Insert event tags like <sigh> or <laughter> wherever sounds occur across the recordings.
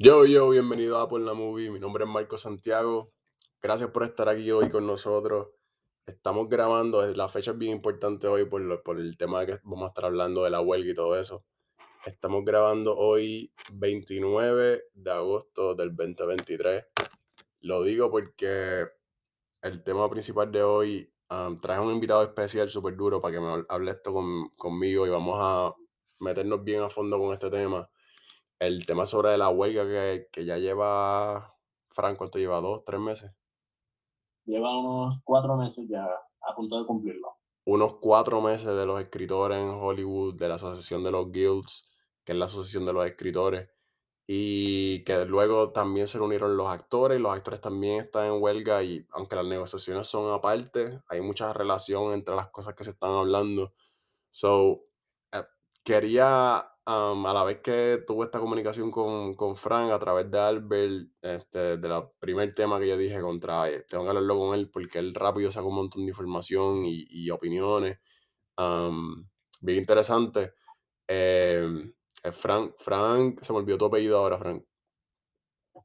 Yo, yo, bienvenido a Por la Movie. Mi nombre es Marco Santiago. Gracias por estar aquí hoy con nosotros. Estamos grabando, eh, la fecha es bien importante hoy por, lo- por el tema que vamos a estar hablando de la huelga y todo eso. Estamos grabando hoy 29 de agosto del 2023. Lo digo porque el tema principal de hoy um, un invitado especial súper duro para que me hable esto con- conmigo y vamos a meternos bien a fondo con este tema el tema sobre la huelga que, que ya lleva, Franco, ¿cuánto lleva? ¿Dos, tres meses? Lleva unos cuatro meses ya a punto de cumplirlo. Unos cuatro meses de los escritores en Hollywood, de la Asociación de los Guilds, que es la Asociación de los Escritores, y que luego también se unieron los actores, los actores también están en huelga y aunque las negociaciones son aparte, hay mucha relación entre las cosas que se están hablando. So, eh, quería, a la vez que tuve esta comunicación con, con Frank a través de Albert, este, de la primer tema que yo dije contra, eh, tengo que hablarlo con él porque él rápido saca un montón de información y, y opiniones, am, bien interesante. Em, eh, Frank, Frank, se me olvidó tu apellido ahora, Frank.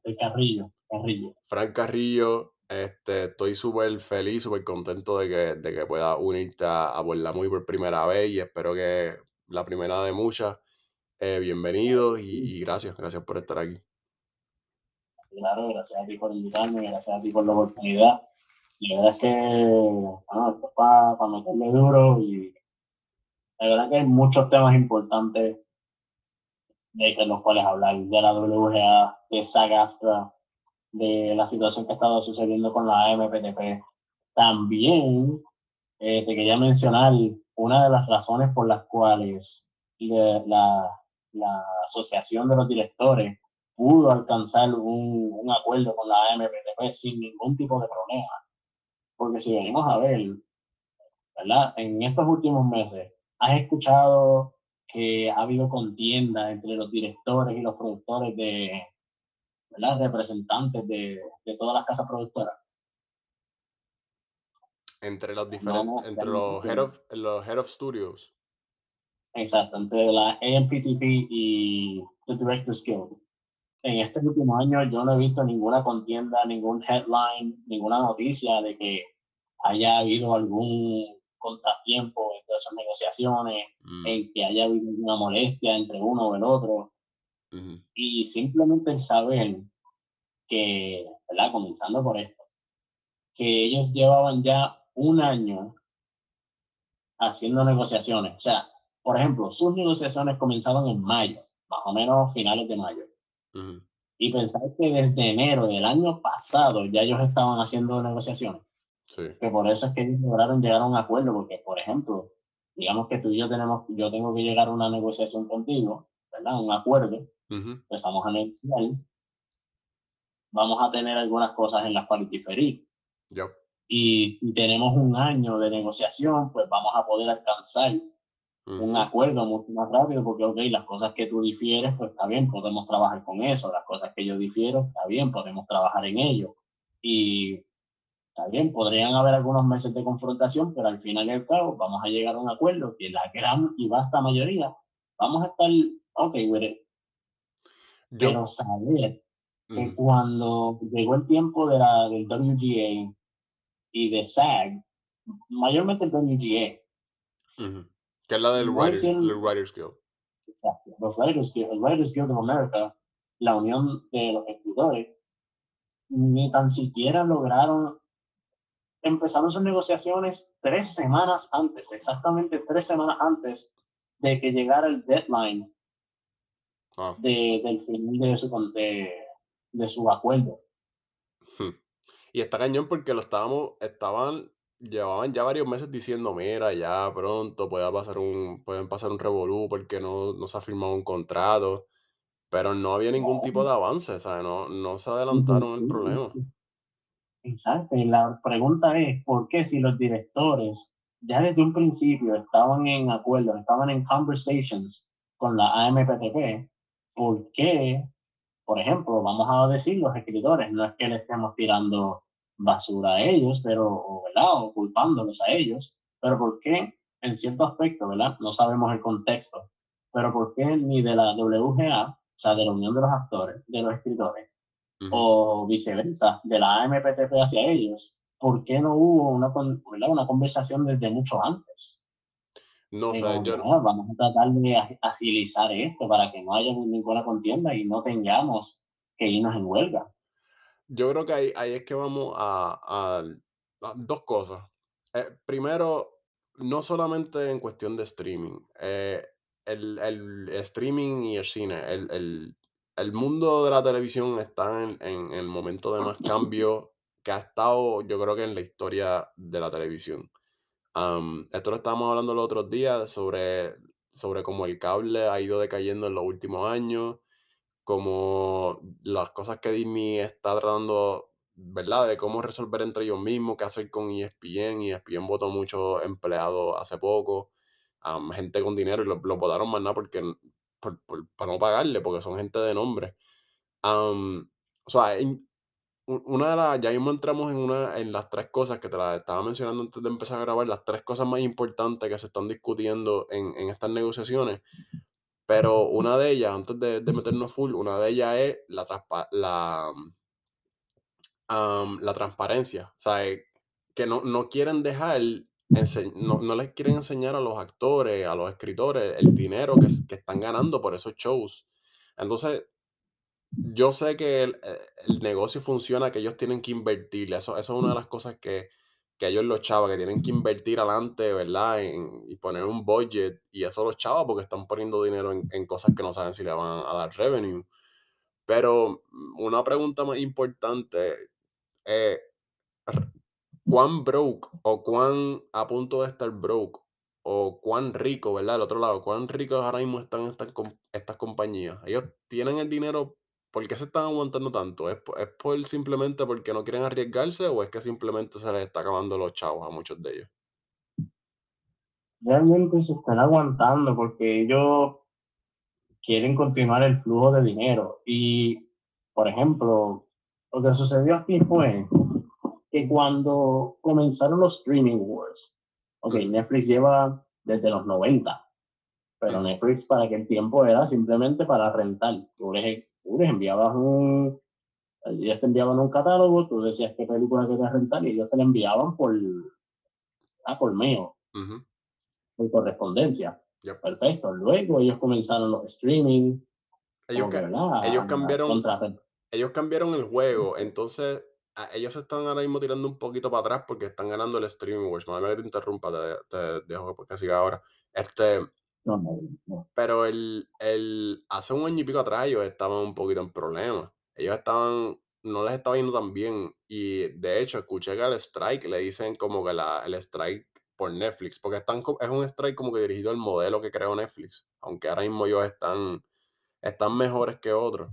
El Carrillo, Carrillo. Frank Carrillo, este, estoy súper feliz, súper contento de que, de que pueda unirte a, a Muy por primera vez y espero que la primera de muchas. Eh, bienvenido y, y gracias, gracias por estar aquí. Claro, gracias a ti por invitarme, gracias a ti por la oportunidad. Y la verdad es que, bueno, esto es para meterle duro y la verdad que hay muchos temas importantes de los cuales hablar, de la WGA, de SAG-AFTRA, de la situación que ha estado sucediendo con la AMPTP. También eh, te quería mencionar una de las razones por las cuales la, la Asociación de los Directores pudo alcanzar un, un acuerdo con la AMPTP sin ningún tipo de problema. Porque si venimos a ver, ¿verdad? En estos últimos meses, ¿has escuchado que ha habido contienda entre los directores y los productores de, ¿verdad? Representantes de, de todas las casas productoras? Entre los diferentes, entre los head, of, los head of studios. Exacto, entre la AMPTP y The Directors Guild. En este último año yo no he visto ninguna contienda, ningún headline, ninguna noticia de que haya habido algún contratiempo entre esas negociaciones, Mm, en que haya habido una molestia entre uno o el otro. ujú. Y simplemente saber que, ¿verdad? Comenzando por esto, que ellos llevaban ya un año haciendo negociaciones. O sea, por ejemplo, sus negociaciones comenzaban en mayo, más o menos finales de mayo. Ujú. Y pensar que desde enero del año pasado ya ellos estaban haciendo negociaciones, Sí. que por eso es que lograron llegar a un acuerdo, porque, por ejemplo, digamos que tú y yo tenemos, yo tengo que llegar a una negociación contigo, ¿verdad? Un acuerdo, Ujú. empezamos a negociar, vamos a tener algunas cosas en las cuales diferir. Yep. Y si tenemos un año de negociación, pues vamos a poder alcanzar un acuerdo mucho más rápido, porque, ok, las cosas que tú difieres, pues está bien, podemos trabajar con eso, las cosas que yo difiero, está bien, podemos trabajar en ello. Y está bien, podrían haber algunos meses de confrontación, pero al final y al cabo vamos a llegar a un acuerdo que la gran y vasta mayoría vamos a estar, ok, with. Yo, pero saber que ujú. cuando llegó el tiempo de la, del WGA y de SAG, mayormente el WGA, Ujú. Que es la del Writers, el Writers Guild. Exacto. Los Writers Guild, el Writers Guild of America, la unión de los escritores, ni tan siquiera lograron empezaron sus negociaciones tres semanas antes, exactamente tres semanas antes de que llegara el deadline Ah. de, del final de su, de, de su acuerdo. Hmm. Y está cañón porque lo estábamos, estaban, llevaban ya varios meses diciendo, mira, ya pronto pueda pasar un, pueden pasar un revolú porque no, no se ha firmado un contrato, pero no había ningún tipo de avance, ¿sabes? No, no se adelantaron el problema. Exacto. Y la pregunta es, ¿por qué si los directores ya desde un principio estaban en acuerdo, estaban en conversations con la AMPTP, ¿por qué, por ejemplo, vamos a decir los escritores, no es que le estemos tirando basura a ellos, pero, o, ¿verdad? O culpándolos a ellos, pero ¿por qué en cierto aspecto, ¿verdad? No sabemos el contexto, pero ¿por qué ni de la WGA o sea, de la unión de los actores, de los escritores, o viceversa, de la AMPTP hacia ellos, ¿por qué no hubo una, una conversación desde mucho antes? No, o sea, yo... vamos a tratar de agilizar esto para que no haya ninguna contienda y no tengamos que irnos en huelga. Yo creo que ahí, ahí es que vamos a, dos cosas. Eh, primero, no solamente en cuestión de streaming. Eh, el, el, streaming y el cine, el, el, el, mundo de la televisión está en, en, el momento de más cambio que ha estado, yo creo que en la historia de la televisión. esto lo estábamos hablando los otros días sobre, sobre cómo el cable ha ido decayendo en los últimos años, como las cosas que Disney está tratando, ¿verdad? De cómo resolver entre ellos mismos, qué hacer con ESPN. ESPN votó muchos empleados hace poco gente con dinero y lo, votaron más nada porque, para no pagarle, porque son gente de nombre. o sea, una de las, ya mismo entramos en una, en las tres cosas que te las estaba mencionando antes de empezar a grabar, las tres cosas más importantes que se están discutiendo en, en estas negociaciones. Pero una de ellas, antes de, de meternos full, una de ellas es la, la, la transparencia. O sea, que no, no quieren dejar no, no, les quieren enseñar a los actores, a los escritores, el dinero que, que están ganando por esos shows. Entonces, yo sé que el, eh, el, negocio funciona, que ellos tienen que invertir. Eso, eso es una de las cosas que, que ellos los chavos, que tienen que invertir adelante, ¿verdad? y poner un budget. Y eso los chavos porque están poniendo dinero en, en, cosas que no saben si le van a dar revenue. Pero mm, una pregunta más importante, eh, cuán broke o cuán a punto de estar broke o cuán rico, ¿verdad? Al otro lado, cuán ricos ahora mismo están estas, estas compañías. Ellos tienen el dinero, ¿por qué se están aguantando tanto? ¿Es, ¿Es por simplemente porque no quieren arriesgarse o es que simplemente se les está acabando los chavos a muchos de ellos? Realmente se están aguantando porque ellos quieren continuar el flujo de dinero. Y, por ejemplo, lo que sucedió aquí fue que cuando comenzaron los streaming wars, ok, Netflix lleva desde los 90, pero Netflix para aquel tiempo era simplemente para rentar. Tú les, enviabas un, ellos te enviaban un catálogo, tú decías qué película querías rentar y ellos te la enviaban por, ah, por mail, por correspondencia. Perfecto. Luego ellos comenzaron los streaming. Ellos, ellos cambiaron, ellos cambiaron el juego, entonces ellos están ahora mismo tirando un poquito para atrás porque están ganando el streaming wars. Madre que te interrumpa, te, dejo que siga ahora. Este, Pero el, el, hace un año y pico atrás ellos estaban un poquito en problemas. Ellos estaban, no les estaba yendo tan bien. Y de hecho, escuché que al strike le dicen como que la, el strike por Netflix, porque están, es un strike como que dirigido al modelo que creó Netflix. Aunque ahora mismo ellos están, están mejores que otros.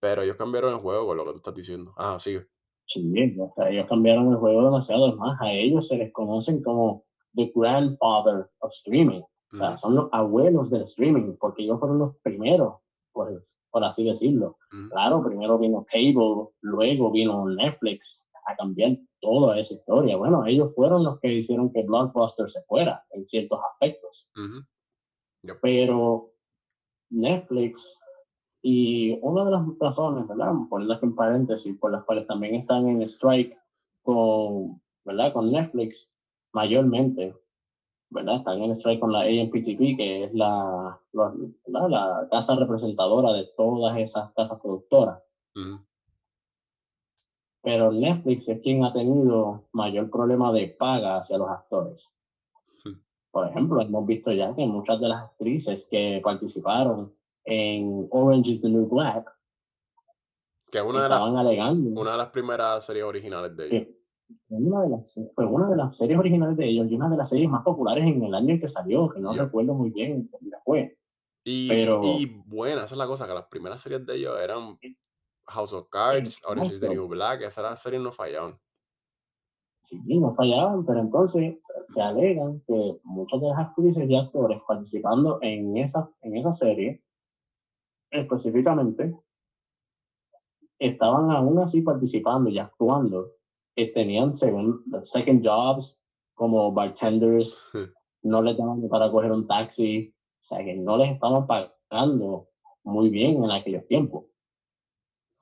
Pero ellos cambiaron el juego con lo que tú estás diciendo. Ah, sigue. Sí, o sea, ellos cambiaron el juego demasiado más. A ellos se les conocen como the grandfather of streaming. O sea, son los abuelos del streaming, porque ellos fueron los primeros, por, por así decirlo. Claro, primero vino Cable, luego vino Netflix a cambiar toda esa historia. Bueno, ellos fueron los que hicieron que Blockbuster se fuera en ciertos aspectos. Pero Netflix y una de las razones, ¿verdad? Poniendo en paréntesis, por las cuales también están en strike con, ¿verdad? Con Netflix, mayormente, ¿verdad? Están en strike con la AMPTP, que es la, la, la casa representadora de todas esas casas productoras. Pero Netflix es quien ha tenido mayor problema de paga hacia los actores. Por ejemplo, hemos visto ya que muchas de las actrices que participaron en Orange is the New Black. Que es una de, las, una de las primeras series originales de ellos. Una de las, fue una de las series originales de ellos y una de las series más populares en el año en que salió, que no recuerdo muy bien cómo fue. Y, Pero, y buena, esa es la cosa, que las primeras series de ellos eran House of Cards, Orange is the New Black, esas series no fallaban. Sí, no fallaban, pero entonces se alegan que muchos de las actrices y actores participando en esa, en esa serie específicamente estaban aún así participando y actuando, que tenían second jobs como bartenders, no les daban para coger un taxi, o sea que no les estaban pagando muy bien en aquellos tiempos.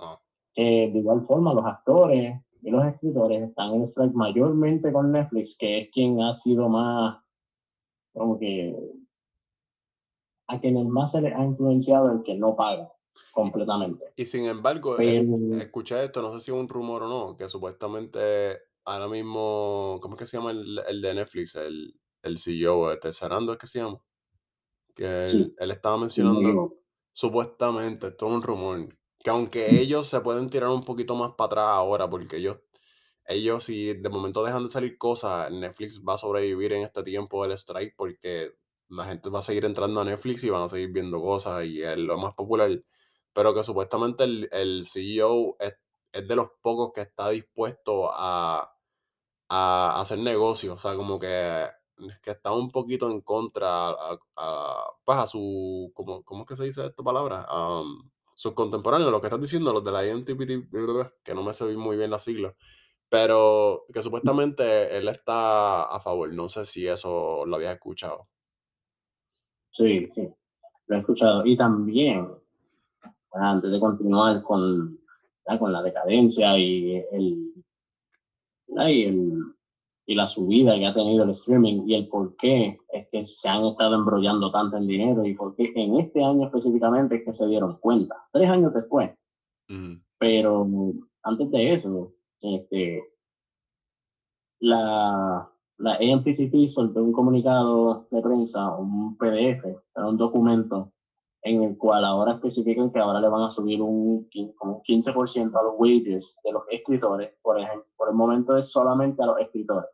Ah. Eh, de igual forma, los actores y los escritores están en strike mayormente con Netflix, que es quien ha sido más, como que, a quienes más se les ha influenciado el que no paga completamente. Y sin embargo, eh, escuché esto, no sé si es un rumor o no, que supuestamente ahora mismo, ¿cómo es que se llama el, el de Netflix? El, el CEO, este Sarando es que se llama. Que él, él estaba mencionando, supuestamente, esto es un rumor, que aunque ellos se pueden tirar un poquito más para atrás ahora, porque ellos, ellos si de momento dejan de salir cosas, Netflix va a sobrevivir en este tiempo del strike porque la gente va a seguir entrando a Netflix y van a seguir viendo cosas y es lo más popular. Pero que supuestamente el, el CEO es, es, de los pocos que está dispuesto a, a hacer negocios, o sea, como que que está un poquito en contra a, a, pues a su, ¿cómo, ¿cómo, es que se dice esta palabra? Um, sus contemporáneos, lo que estás diciendo, los de la INTPT, que no me sé muy bien la sigla, pero que supuestamente él está a favor, no sé si eso lo habías escuchado. Sí, sí, lo he escuchado. Y también, antes de continuar con, con la decadencia y el, y el y la subida que ha tenido el streaming y el por qué es que se han estado embrollando tanto en dinero y por qué en este año específicamente es que se dieron cuenta, tres años después. Pero antes de eso, este, la, la AMPCP soltó un comunicado de prensa, un PDF, un documento en el cual ahora especifican que ahora le van a subir un, un 15% a los wages de los escritores. Por ejemplo, por el momento es solamente a los escritores.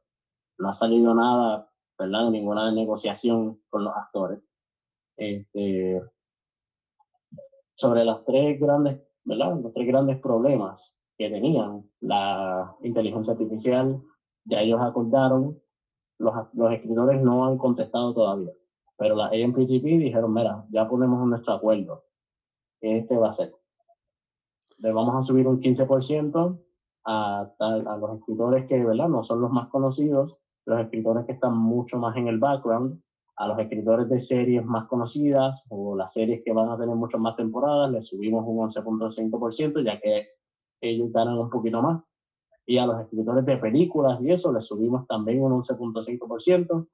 No ha salido nada, ¿verdad? Ninguna negociación con los actores. Este, sobre las tres grandes, ¿verdad? Los tres grandes problemas que tenían la inteligencia artificial, ya ellos acordaron, los, los escritores no han contestado todavía pero la AMPTP dijeron, mira, ya ponemos nuestro acuerdo. Este va a ser. Le vamos a subir un 15% a, a, los escritores que, ¿verdad? No son los más conocidos, los escritores que están mucho más en el background, a los escritores de series más conocidas o las series que van a tener muchas más temporadas, les subimos un 11.5%, ya que ellos ganan un poquito más. Y a los escritores de películas y eso, les subimos también un 11.5%.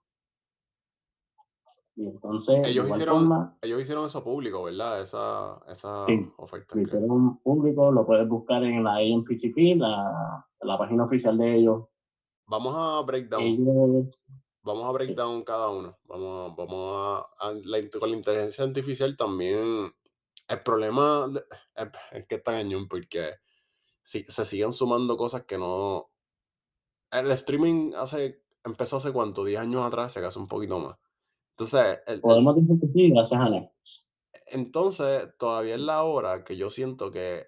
Y entonces, ellos hicieron, ellos hicieron eso público, ¿verdad? Esa, esa oferta. Lo hicieron público, lo puedes buscar en la AMPTP, la, la página oficial de ellos. Vamos a breakdown. Vamos a breakdown cada uno. Vamos, vamos a, la, con la inteligencia artificial también. El problema es, que está cañón porque si, se siguen sumando cosas que no. El streaming hace empezó hace cuánto, 10 años atrás, se hace un poquito más. Entonces, podemos decir que sí, gracias a Netflix. Entonces, todavía es la hora que yo siento que,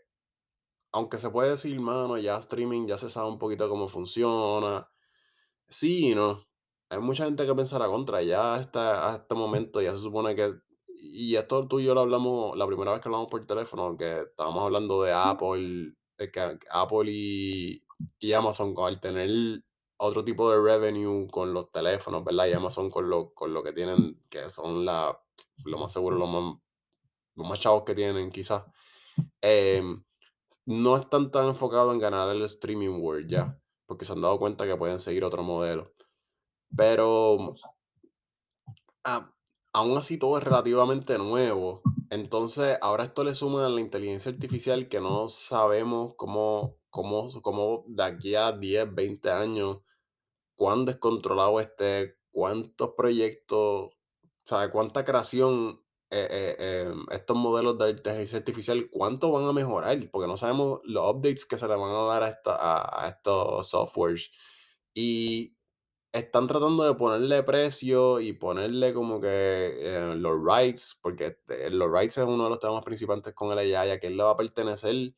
aunque se puede decir, mano, ya streaming ya se sabe un poquito cómo funciona. Sí y no. Hay mucha gente que pensará contra. Ya hasta, este momento ya se supone que. Y esto tú y yo lo hablamos la primera vez que hablamos por teléfono, que estábamos hablando de Apple, de que Apple y, y Amazon, al tener otro tipo de revenue con los teléfonos, ¿verdad? Y Amazon con lo, con lo que tienen, que son la, lo más seguro, los más, los más chavos que tienen, quizás. Em, no están tan enfocados en ganar el streaming world ya, porque se han dado cuenta que pueden seguir otro modelo. Pero aún así todo es relativamente nuevo. Entonces, ahora esto le suma a la inteligencia artificial que no sabemos cómo, cómo, cómo de aquí a 10, 20 años cuán descontrolado esté, cuántos proyectos, cuánta creación eh, eh, em, estos modelos de inteligencia artificial, cuánto van a mejorar, porque no sabemos los updates que se le van a dar a, esta, a, estos softwares. Y están tratando de ponerle precio y ponerle como que eh, los rights, porque este, los rights es uno de los temas principales con el AI, a quién le va a pertenecer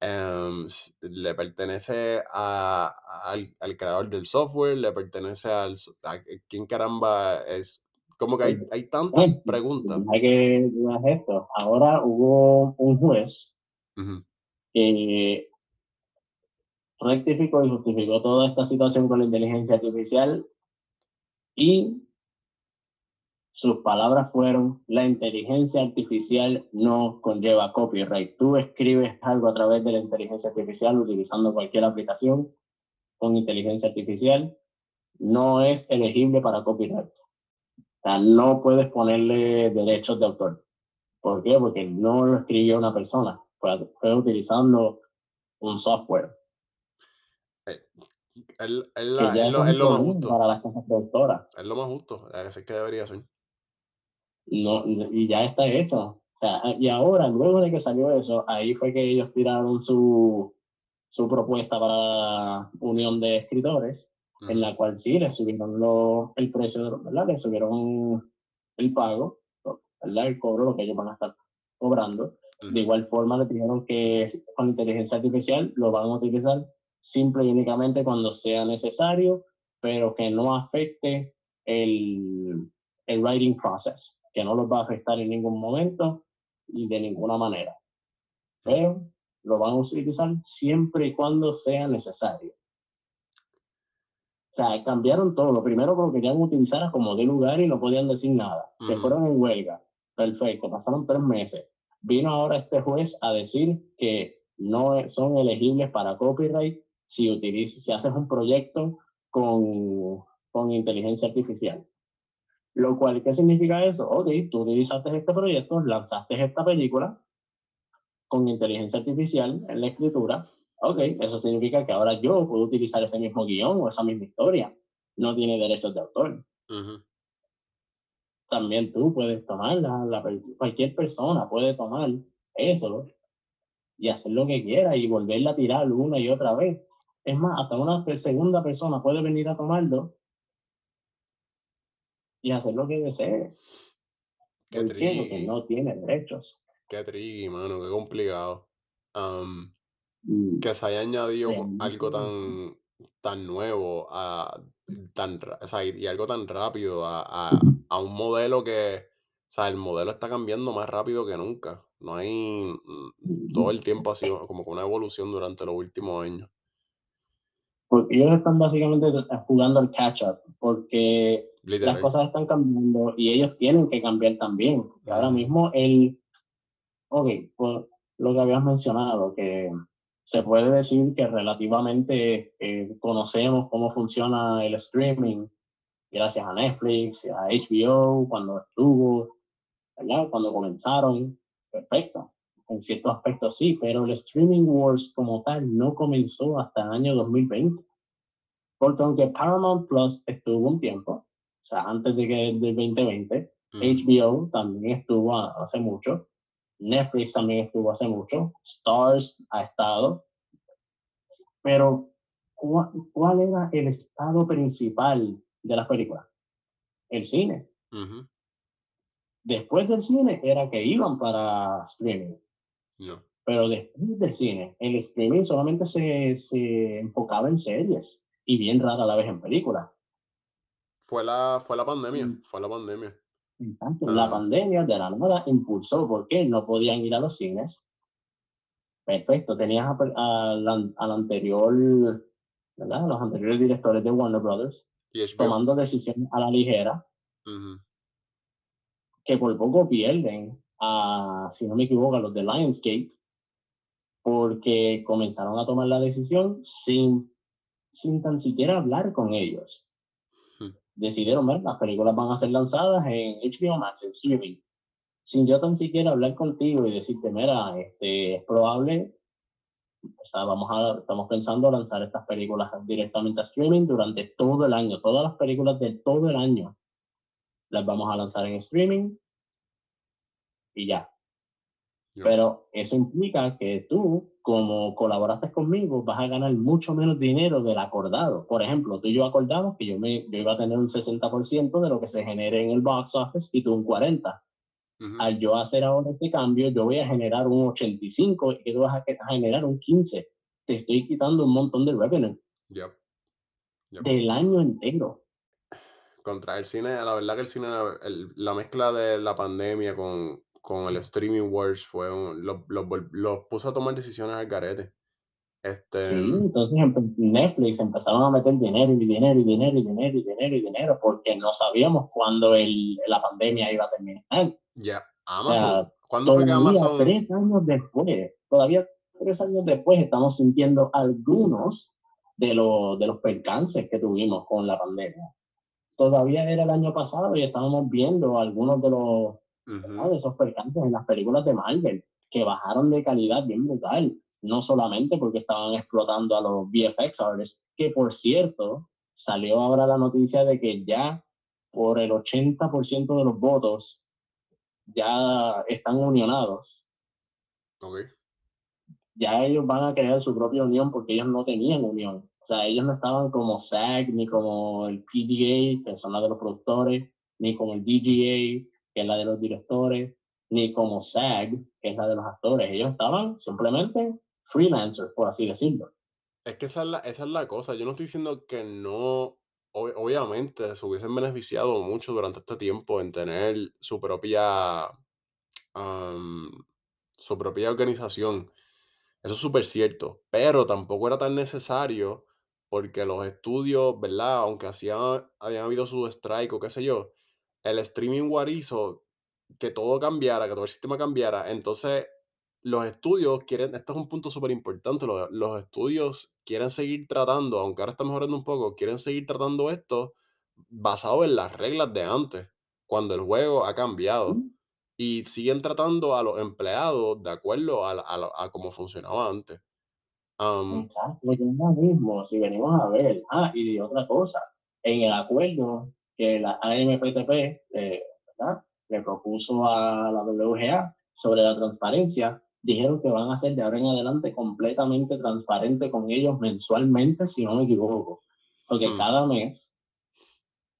Em, le pertenece a, al, creador del software, le pertenece al... A, ¿Quién caramba es? Como que hay, hay tantas preguntas. Hay que esto. Ahora hubo un juez que rectificó y justificó toda esta situación con la inteligencia artificial y sus palabras fueron, la inteligencia artificial no conlleva copyright. Tú escribes algo a través de la inteligencia artificial utilizando cualquier aplicación con inteligencia artificial, no es elegible para copyright. O sea, no puedes ponerle derechos de autor. ¿Por qué? Porque no lo escribió una persona, fue, fue utilizando un software. Es, lo, más justo. para las casas productoras. Es lo más justo. Es que debería ser. No, y ya está hecho. O sea, y ahora, luego de que salió eso, ahí fue que ellos tiraron su, su propuesta para unión de escritores, en la cual sí les subieron lo, el precio, ¿verdad? Les subieron el pago, ¿verdad? El cobro, lo que ellos van a estar cobrando. De igual forma, les dijeron que con inteligencia artificial lo van a utilizar simple y únicamente cuando sea necesario, pero que no afecte el, el writing process, que no los va a afectar en ningún momento y de ninguna manera. Pero lo van a utilizar siempre y cuando sea necesario. O sea, cambiaron todo. Lo primero que lo querían utilizar como de lugar y no podían decir nada. Se fueron en huelga. Perfecto, pasaron tres meses. Vino ahora este juez a decir que no son elegibles para copyright si, utilizas, si haces un proyecto con, con inteligencia artificial. Lo cual, ¿qué significa eso? Ok, tú utilizaste este proyecto, lanzaste esta película con inteligencia artificial en la escritura. Ok, eso significa que ahora yo puedo utilizar ese mismo guion o esa misma historia. No tiene derechos de autor. Ujú. También tú puedes tomar, la, la, cualquier persona puede tomar eso y hacer lo que quiera y volverla a tirar una y otra vez. Es más, hasta una segunda persona puede venir a tomarlo y hacer lo que desee. Qué. Porque tricky, no tiene derechos. qué tricky, mano, qué complicado. Y que se haya añadido algo tan, tan nuevo a, tan, ra- o sea, y, algo tan rápido a, a, a un modelo que, o sea, el modelo está cambiando más rápido que nunca. No hay, mm, todo el tiempo sido como que una evolución durante los últimos años. porque ellos están básicamente jugando al catch-up, porque las Literal. cosas están cambiando y ellos tienen que cambiar también. Y ahora mismo el, ok, pues lo que habías mencionado, que se puede decir que relativamente eh, conocemos cómo funciona el streaming gracias a Netflix, a HBO, cuando estuvo, ¿verdad? Cuando comenzaron, perfecto. En ciertos aspectos sí, pero el streaming wars como tal no comenzó hasta el año 2020. Porque aunque Paramount Plus estuvo un tiempo, o sea, antes de que del 2020, ujú, HBO también estuvo hace mucho, Netflix también estuvo hace mucho, Stars ha estado, pero ¿cuál, cuál era el estado principal de las películas? El cine. Después del cine era que iban para streaming, No. pero después del cine, el streaming solamente se, se enfocaba en series y bien rara la vez en películas. Fue la, fue la pandemia, Mm, fue la pandemia. Exacto. La Am, pandemia de la nada impulsó porque no podían ir a los cines. Perfecto, tenías a- al, al anterior, ¿verdad? Los anteriores directores de Warner Brothers tomando decisiones a la ligera ujú, que por poco pierden a, si no me equivoco, a los de Lionsgate porque comenzaron a tomar la decisión sin, sin tan siquiera hablar con ellos. Decidieron, ver, las películas van a ser lanzadas en HBO Max, en streaming. Sin yo tan siquiera hablar contigo y decirte, mira, este, es probable, o sea, vamos a, estamos pensando lanzar estas películas directamente a streaming durante todo el año. Todas las películas de todo el año las vamos a lanzar en streaming y ya. Yo. Pero eso implica que tú, como colaboraste conmigo, vas a ganar mucho menos dinero del acordado. Por ejemplo, tú y yo acordamos que yo, me, yo iba a tener un 60% de lo que se genere en el box office y tú un 40%. Ujú, Al yo hacer ahora ese cambio, yo voy a generar un 85 y tú vas a generar un 15. Te estoy quitando un montón de revenue yep, yep. del año entero. Contra el cine, la verdad que el cine, el- la mezcla de la pandemia con, con el streaming wars fue un, los, los los puso a tomar decisiones al garete. Este, Sí, entonces empe- Netflix empezaron a meter dinero y dinero y dinero y dinero y dinero y dinero porque no sabíamos cuándo el, la pandemia iba a terminar. ya, O sea, Amazon. ¿Cuándo fue que Amazon? tres años después, todavía tres años después estamos sintiendo algunos de los, de los percances que tuvimos con la pandemia. Todavía era el año pasado y estábamos viendo algunos de los De esos percances en las películas de Marvel que bajaron de calidad bien brutal. No solamente porque estaban explotando a los VFX artists, que por cierto, salió ahora la noticia de que ya por el 80% de los votos ya están unionados. ok. Ya ellos van a crear su propia unión porque ellos no tenían unión. O sea, ellos no estaban como SAG, ni como el PDA, que son de los productores, ni como el DGA, que es la de los directores, ni como SAG, que es la de los actores. Ellos estaban simplemente freelancers, por así decirlo. Es que esa es la, esa es la cosa. Yo no estoy diciendo que no, ob- obviamente, se hubiesen beneficiado mucho durante este tiempo en tener su propia, am, su propia organización. Eso es súper cierto, pero tampoco era tan necesario porque los estudios, ¿verdad? Aunque hacían, habían habido su strike o qué sé yo, el streaming war hizo que todo cambiara, que todo el sistema cambiara. Entonces, los estudios quieren, este es un punto súper importante, los, los estudios quieren seguir tratando, aunque ahora está mejorando un poco, quieren seguir tratando esto basado en las reglas de antes, cuando el juego ha cambiado. Y siguen tratando a los empleados de acuerdo a, a, cómo funcionaba antes. Am, Exacto, lo que es lo mismo, si venimos a ver. Ah, y otra cosa, en el acuerdo que la AMPTP eh, le propuso a la WGA sobre la transparencia, dijeron que van a ser de ahora en adelante completamente transparente con ellos mensualmente, si no me equivoco. Porque Hmm. cada mes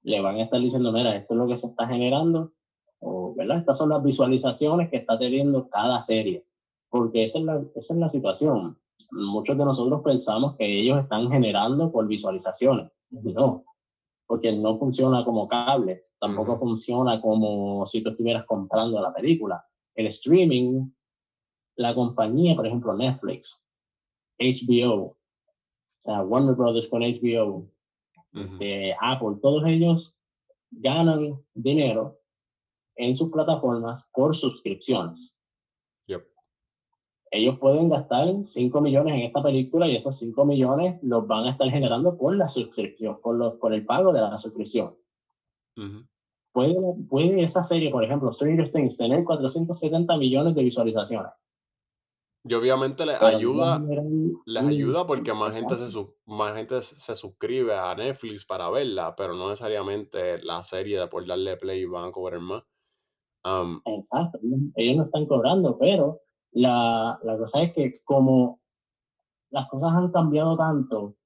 le van a estar diciendo, mira, esto es lo que se está generando, o, ¿verdad? Estas son las visualizaciones que está teniendo cada serie. Porque esa es la, esa es la situación muchos de nosotros pensamos que ellos están generando por visualizaciones. No, porque no funciona como cable, tampoco funciona como si tú estuvieras comprando la película. El streaming, la compañía, por ejemplo, Netflix, HBO, o sea, Warner Brothers con HBO, eh, Apple, todos ellos ganan dinero en sus plataformas por suscripciones. Ellos pueden gastar 5 millones en esta película y esos 5 millones los van a estar generando por la suscripción, por, los, por el pago de la suscripción. Puede, puede esa serie, por ejemplo, Stranger Things, tener 470 millones de visualizaciones. Y obviamente les pero ayuda, les ayuda porque más gente, se, más gente se suscribe a Netflix para verla, pero no necesariamente la serie de por darle play van a cobrar más. Exacto, ellos no están cobrando, pero la, la cosa es que como las cosas han cambiado tanto,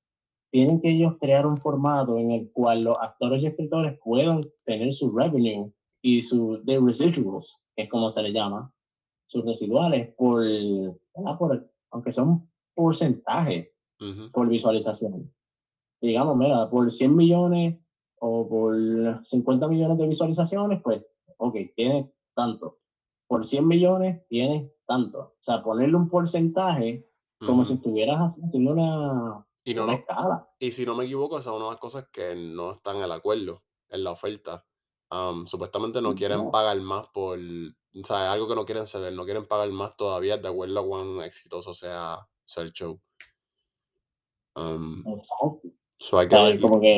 tienen que ellos crear un formato en el cual los actores y escritores puedan tener su revenue y su de residuals, que es como se le llama, sus residuales por, por aunque son porcentaje ujú, por visualización. Digamos, mira, por 100 millones o por 50 millones de visualizaciones, pues, ok, tienes tanto. Por 100 millones tienes tanto. O sea, ponerle un porcentaje como si estuvieras haciendo una, Y no, una no, escala. y si no me equivoco, esa es una de las cosas que no están en el acuerdo, en la oferta. Am, supuestamente no quieren No, pagar más por, o sea, algo que no quieren ceder, no quieren pagar más todavía de acuerdo a cuán exitoso sea, sea el show. Am, exacto. so hay O sea, ver. como que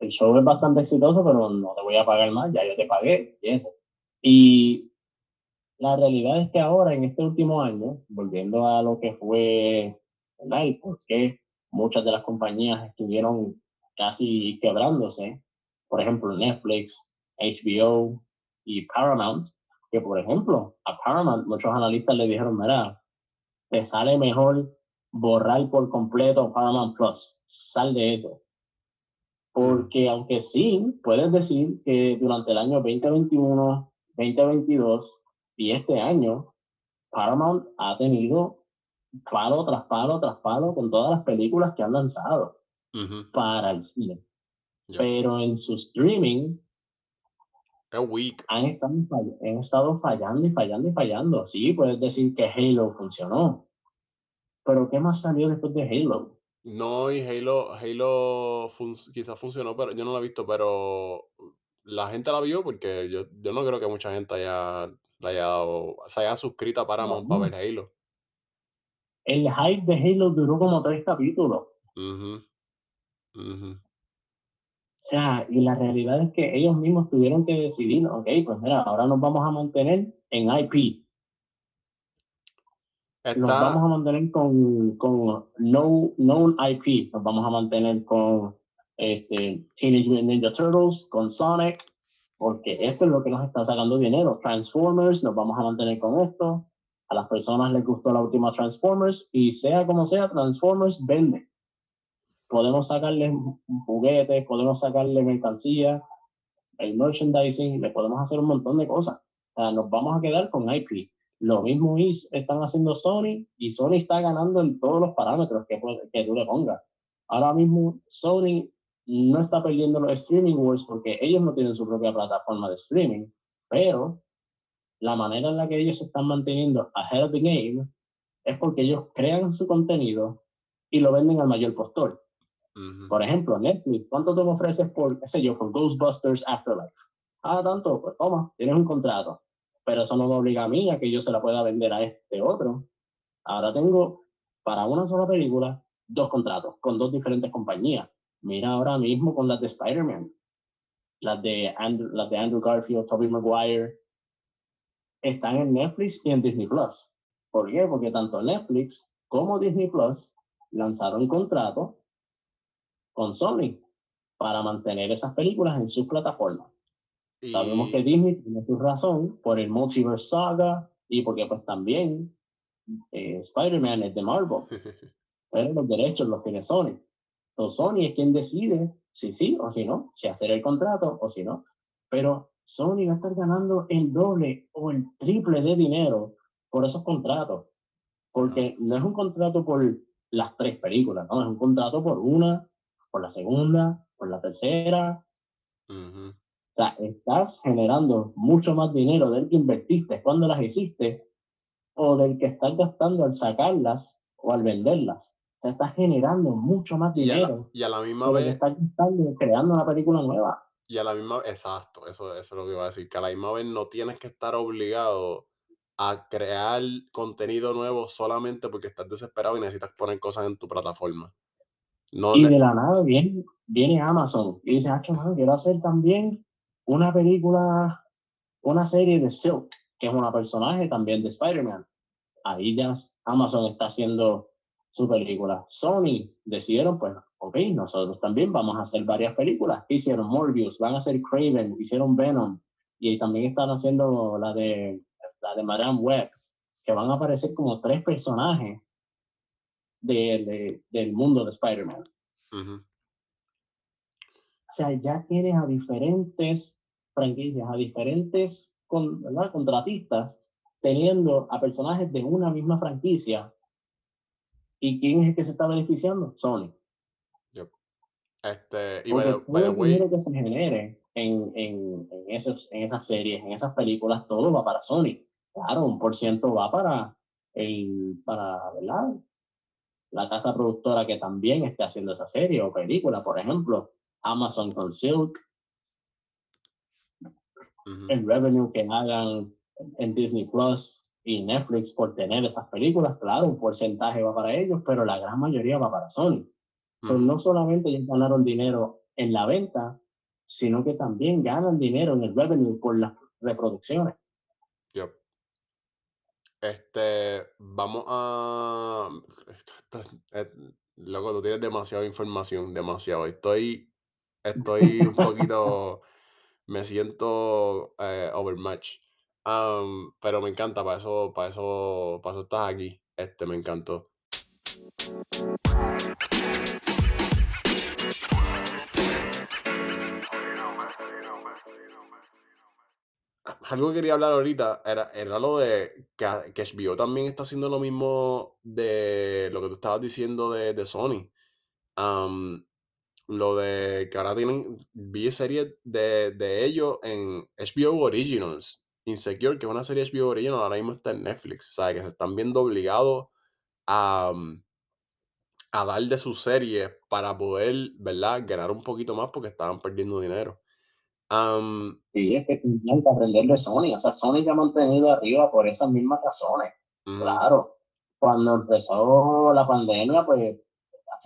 el show es bastante exitoso, pero no te voy a pagar más, ya yo te pagué. Y eso. Y la realidad es que ahora, en este último año, volviendo a lo que fue, ¿verdad? Y por muchas de las compañías estuvieron casi quebrándose, por ejemplo, Netflix, HBO y Paramount, que por ejemplo, a Paramount muchos analistas le dijeron, mira, te sale mejor borrar por completo Paramount Plus, sal de eso. Porque aunque sí, puedes decir que durante el año 2021, 2022 y este año, Paramount ha tenido palo tras palo tras palo con todas las películas que han lanzado ujú, para el cine. yep. Pero en su streaming weak. han estado, han estado fallando y fallando y fallando. Sí, puedes decir que Halo funcionó, Pero ¿qué más salió después de Halo? No, y Halo, Halo fun- quizás funcionó, pero yo no la he visto, pero la gente la vio porque yo, yo no creo que mucha gente haya, haya dado, se haya suscrito a Paramount para ver Halo. El hype de Halo duró como tres capítulos. Ujú, ujú. O sea, y la realidad es que ellos mismos tuvieron que decidir, ok, pues mira, ahora nos vamos a mantener en IP. Nos vamos a mantener con, con no, known IP. Nos vamos a mantener con este, Teenage Mutant Ninja Turtles, con Sonic, porque esto es lo que nos está sacando dinero. Transformers, nos vamos a mantener con esto. A las personas les gustó la última Transformers y sea como sea, Transformers vende. Podemos sacarle juguetes, podemos sacarle mercancía, el merchandising, le podemos hacer un montón de cosas. O sea, nos vamos a quedar con IP. Lo mismo is, están haciendo Sony y Sony está ganando en todos los parámetros que, que tú le pongas. Ahora mismo Sony no está perdiendo los streaming wars porque ellos no tienen su propia plataforma de streaming, pero la manera en la que ellos se están manteniendo ahead of the game es porque ellos crean su contenido y lo venden al mayor postor. Por ejemplo, Netflix, ¿cuánto te ofreces por, qué sé yo, por Ghostbusters Afterlife? Ah, tanto, pues toma, tienes un contrato. Pero eso no me obliga a mí a que yo se la pueda vender a este otro. Ahora tengo para una sola película dos contratos con dos diferentes compañías. Mira ahora mismo con las de Spider-Man, las de Andrew, las de Andrew Garfield, Tobey Maguire, están en Netflix y en Disney Plus. ¿Por qué? Porque tanto Netflix como Disney Plus lanzaron contrato con Sony para mantener esas películas en sus plataformas. Sabemos que Disney tiene su razón por el Multiverse Saga y porque pues también eh, Spider-Man es de Marvel, <laughs> pero los derechos los tiene Sony. Entonces Sony es quien decide si sí o si no, si hacer el contrato o si no. Pero Sony va a estar ganando el doble o el triple de dinero por esos contratos. Porque no es un contrato por las tres películas, no, es un contrato por una, por la segunda, por la tercera. ujú. O sea, estás generando mucho más dinero del que invertiste cuando las hiciste o del que estás gastando al sacarlas o al venderlas. O sea, estás generando mucho más Y a la, dinero y a la misma vez, estás creando una película nueva. y a la misma exacto, eso, eso es lo que iba a decir, que a la misma vez no tienes que estar obligado a crear contenido nuevo solamente porque estás desesperado y necesitas poner cosas en tu plataforma. No, Y de la nada viene, viene Amazon y dice, ah, mano, quiero hacer también una película, una serie de Silk, que es una personaje también de Spider-Man. Ahí ya Amazon está haciendo su película. Sony decidieron, pues, ok, nosotros también vamos a hacer varias películas. Hicieron Morbius, van a hacer Craven, hicieron Venom, y también están haciendo la de, la de Madame Web, que van a aparecer como tres personajes de, de, del mundo de Spider-Man. O sea, ya tienes a diferentes franquicias, a diferentes con, contratistas, teniendo a personajes de una misma franquicia. ¿Y quién es el que se está beneficiando? Sony. Este, y Porque todo el way, dinero que se genere en, en, en, esos, en esas series, en esas películas, todo va para Sony. Claro, un por ciento va para, el, para ¿verdad? la casa productora que también esté haciendo esa serie o película. Por ejemplo, Amazon con Silk, ujú, el revenue que hagan en Disney Plus y Netflix por tener esas películas, claro, un porcentaje va para ellos, pero la gran mayoría va para Sony. So, ujú, no solamente ellos ganaron dinero en la venta, sino que también ganan dinero en el revenue por las reproducciones. yep. Este, vamos a. <laughs> eh, loco, tú tienes demasiada información, demasiado. Estoy, estoy un poquito, <laughs> me siento eh, overmatched. Pero me encanta, para eso, para eso, para eso estás aquí. Este, me encantó. Algo que quería hablar ahorita era, era lo de que, HBO también está haciendo lo mismo de lo que tú estabas diciendo de, de Sony. Lo de que ahora tienen, vi series de, de ellos en HBO Originals. Insecure, que es una serie HBO Original, ahora mismo está en Netflix. O sea, que se están viendo obligados a, mm, a dar de sus series para poder, ¿verdad? Ganar un poquito más porque estaban perdiendo dinero. Am, Sí, es que tenían que aprender de Sony. O sea, Sony se ha mantenido arriba por esas mismas razones. Claro, cuando empezó la pandemia, pues,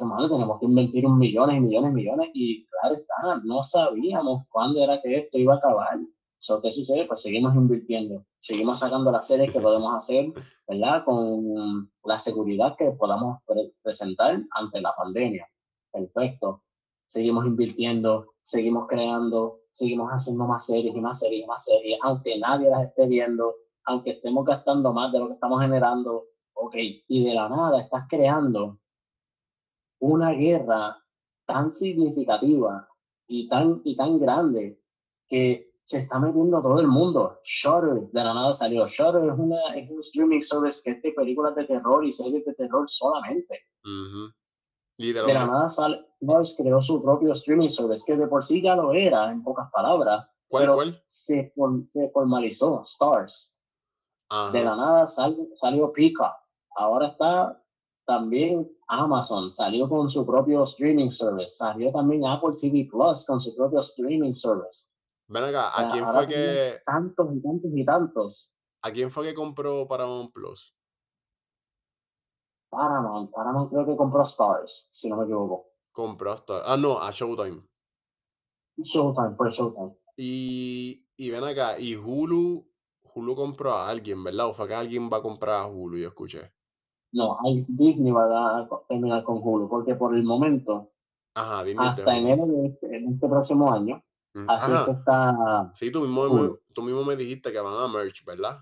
mal, tenemos que invertir un millones y millones y millones. Y claro está, no sabíamos cuándo era que esto iba a acabar. So, ¿Qué sucede? Pues seguimos invirtiendo, seguimos sacando las series que podemos hacer, ¿verdad? Con la seguridad que podamos pre- presentar ante la pandemia. Perfecto. Seguimos invirtiendo, seguimos creando, seguimos haciendo más series y más series y más series, aunque nadie las esté viendo, aunque estemos gastando más de lo que estamos generando, ok, y de la nada estás creando una guerra tan significativa y tan, y tan grande que se está metiendo todo el mundo. Shutter de la nada salió. Shutter es, una, es un streaming service que es de películas de terror y series de terror solamente. Y de De la nada sale, Mars creó su propio streaming service, que de por sí ya lo era, en pocas palabras, ¿cuál, pero cuál? se, se formalizó, Stars. De la nada sal- salió Peacock. Ahora está también Amazon, salió con su propio streaming service. Salió también Apple TV Plus con su propio streaming service. Ven acá, ¿a quién ahora fue que, tantos y tantos y tantos. a quién fue que compró Paramount Plus? Paramount, Paramount creo que compró Stars, si no me equivoco. Compró a Star. Ah, no, a Showtime. Showtime, fue Showtime. Y, y ven acá, y Hulu, Hulu compró a alguien, ¿verdad? O fue que alguien va a comprar a Hulu, yo escuché. No, Disney va a terminar con Hulu, porque por el momento, Ajá, de hasta enero de este, de este próximo año, así es que Ajá, está sí, tú mismo, me, tú mismo me dijiste que van a merch, ¿verdad?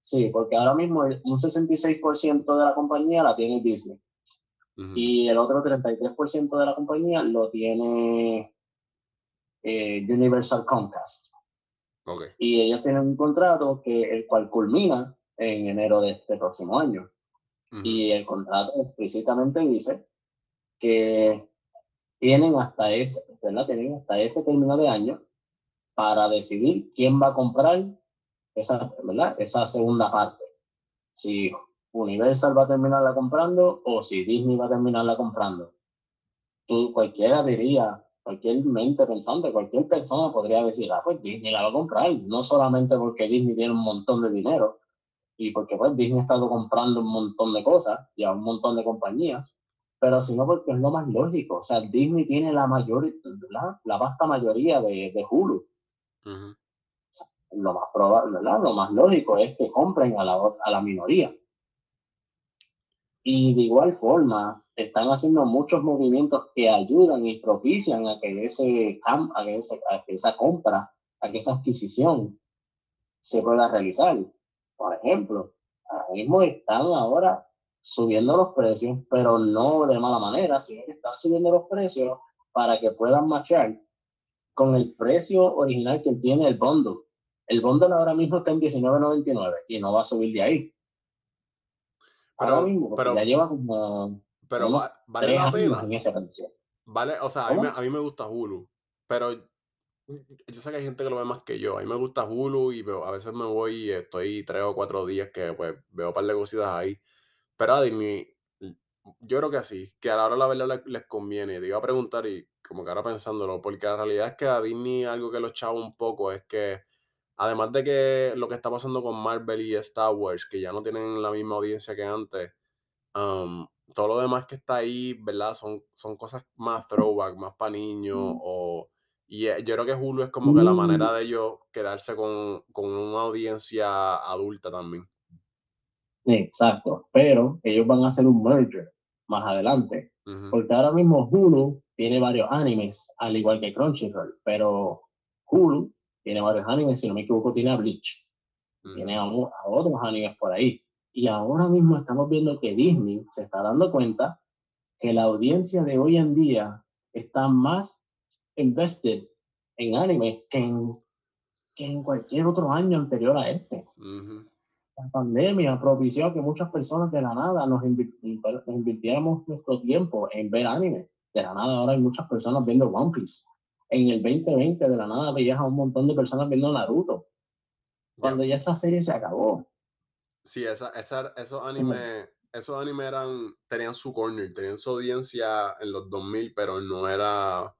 Sí, porque ahora mismo el- un 66% de la compañía la tiene Disney Ujú, y el otro 33% de la compañía lo tiene eh, Universal Comcast. Ok. Y ellos tienen un contrato que el cual culmina en enero de este próximo año. ujú, Y el contrato explícitamente dice que tienen hasta ese, ¿verdad? Tienen hasta ese término de año para decidir quién va a comprar esa, ¿verdad? esa segunda parte. Si Universal va a terminarla comprando o si Disney va a terminarla comprando. Tú, cualquiera diría, cualquier mente pensante, cualquier persona podría decir, ah, pues Disney la va a comprar, no solamente porque Disney tiene un montón de dinero y porque pues Disney ha estado comprando un montón de cosas y a un montón de compañías, pero sino porque es lo más lógico. O sea, Disney tiene la mayor, la, la vasta mayoría de, de Hulu. ujú. Lo más probable, ¿verdad? Lo más lógico es que compren a la, a la minoría. Y de igual forma, están haciendo muchos movimientos que ayudan y propician a que, ese, a que, ese- a que esa compra, a que esa adquisición se pueda realizar. Por ejemplo, ahora mismo están ahora subiendo los precios, pero no de mala manera, sino que están subiendo los precios para que puedan marchar con el precio original que tiene el bundle. El bundle ahora mismo está en $19.99 y no va a subir de ahí. ahora Pero, mismo, porque pero, ya lleva como pero va- vale la pena. en precio. Vale, o sea, a mí, me, a mí me gusta Hulu, pero yo sé que hay gente que lo ve más que yo. A mí me gusta Hulu y a veces me voy y estoy tres o cuatro días que pues veo un par de cositas ahí. Pero a Disney, yo creo que sí, que a la hora de la verdad les, les conviene. Te iba a preguntar y como que ahora pensándolo, porque la realidad es que a Disney algo que los chava un poco es que, además de que lo que está pasando con Marvel y Star Wars, que ya no tienen la misma audiencia que antes, um, todo lo demás que está ahí, ¿verdad? Son, son cosas más throwback, más para niños, o... Y eh, yo creo que Hulu es como que la manera Mm, de ellos quedarse con, con una audiencia adulta también. Exacto, pero ellos van a hacer un merger más adelante, Ujú, porque ahora mismo Hulu tiene varios animes, al igual que Crunchyroll, pero Hulu tiene varios animes, si no me equivoco, tiene a Bleach, tiene ujú, a, a otros animes por ahí. Y ahora mismo estamos viendo que Disney se está dando cuenta que la audiencia de hoy en día está más invested en anime que en, que en cualquier otro año anterior a este. La pandemia propició que muchas personas de la nada nos, invi- nos invirtiéramos nuestro tiempo en ver anime. De la nada ahora hay muchas personas viendo One Piece. En el 2020 de la nada veías a un montón de personas viendo Naruto. Cuando ya esa serie se acabó. Sí, esa, esa, esos animes esos animes eran, tenían su corner, tenían su audiencia en los 2000, pero no era,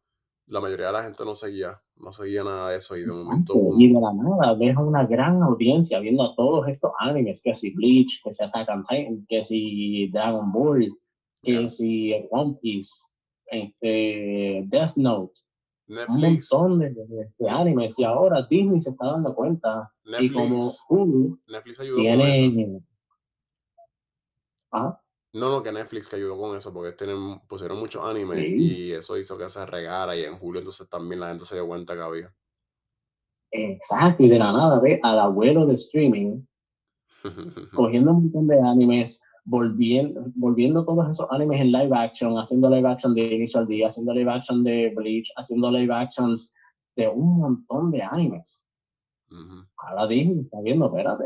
la mayoría de la gente no seguía, no seguía nada de eso y de momento... Y de la nada ves una gran audiencia viendo todos estos animes, que si Bleach, que si Attack on Titan, que si Dragon Ball, que si One Piece, este, Death Note, Netflix, un montón de, animes. Y ahora Disney se está dando cuenta y como Hulu Netflix ayudó tiene ¿Ah? No, no, que Netflix que ayudó con eso, porque tienen, pusieron muchos animes y eso hizo que se regara y en julio entonces también la gente se dio cuenta que había. Exacto, y de la nada, ve al abuelo de streaming <laughs> cogiendo un montón de animes, volviendo, volviendo todos esos animes en live action, haciendo live action de Initial D, haciendo live action de Bleach, haciendo live actions de un montón de animes. Ahora Disney está viendo, espérate,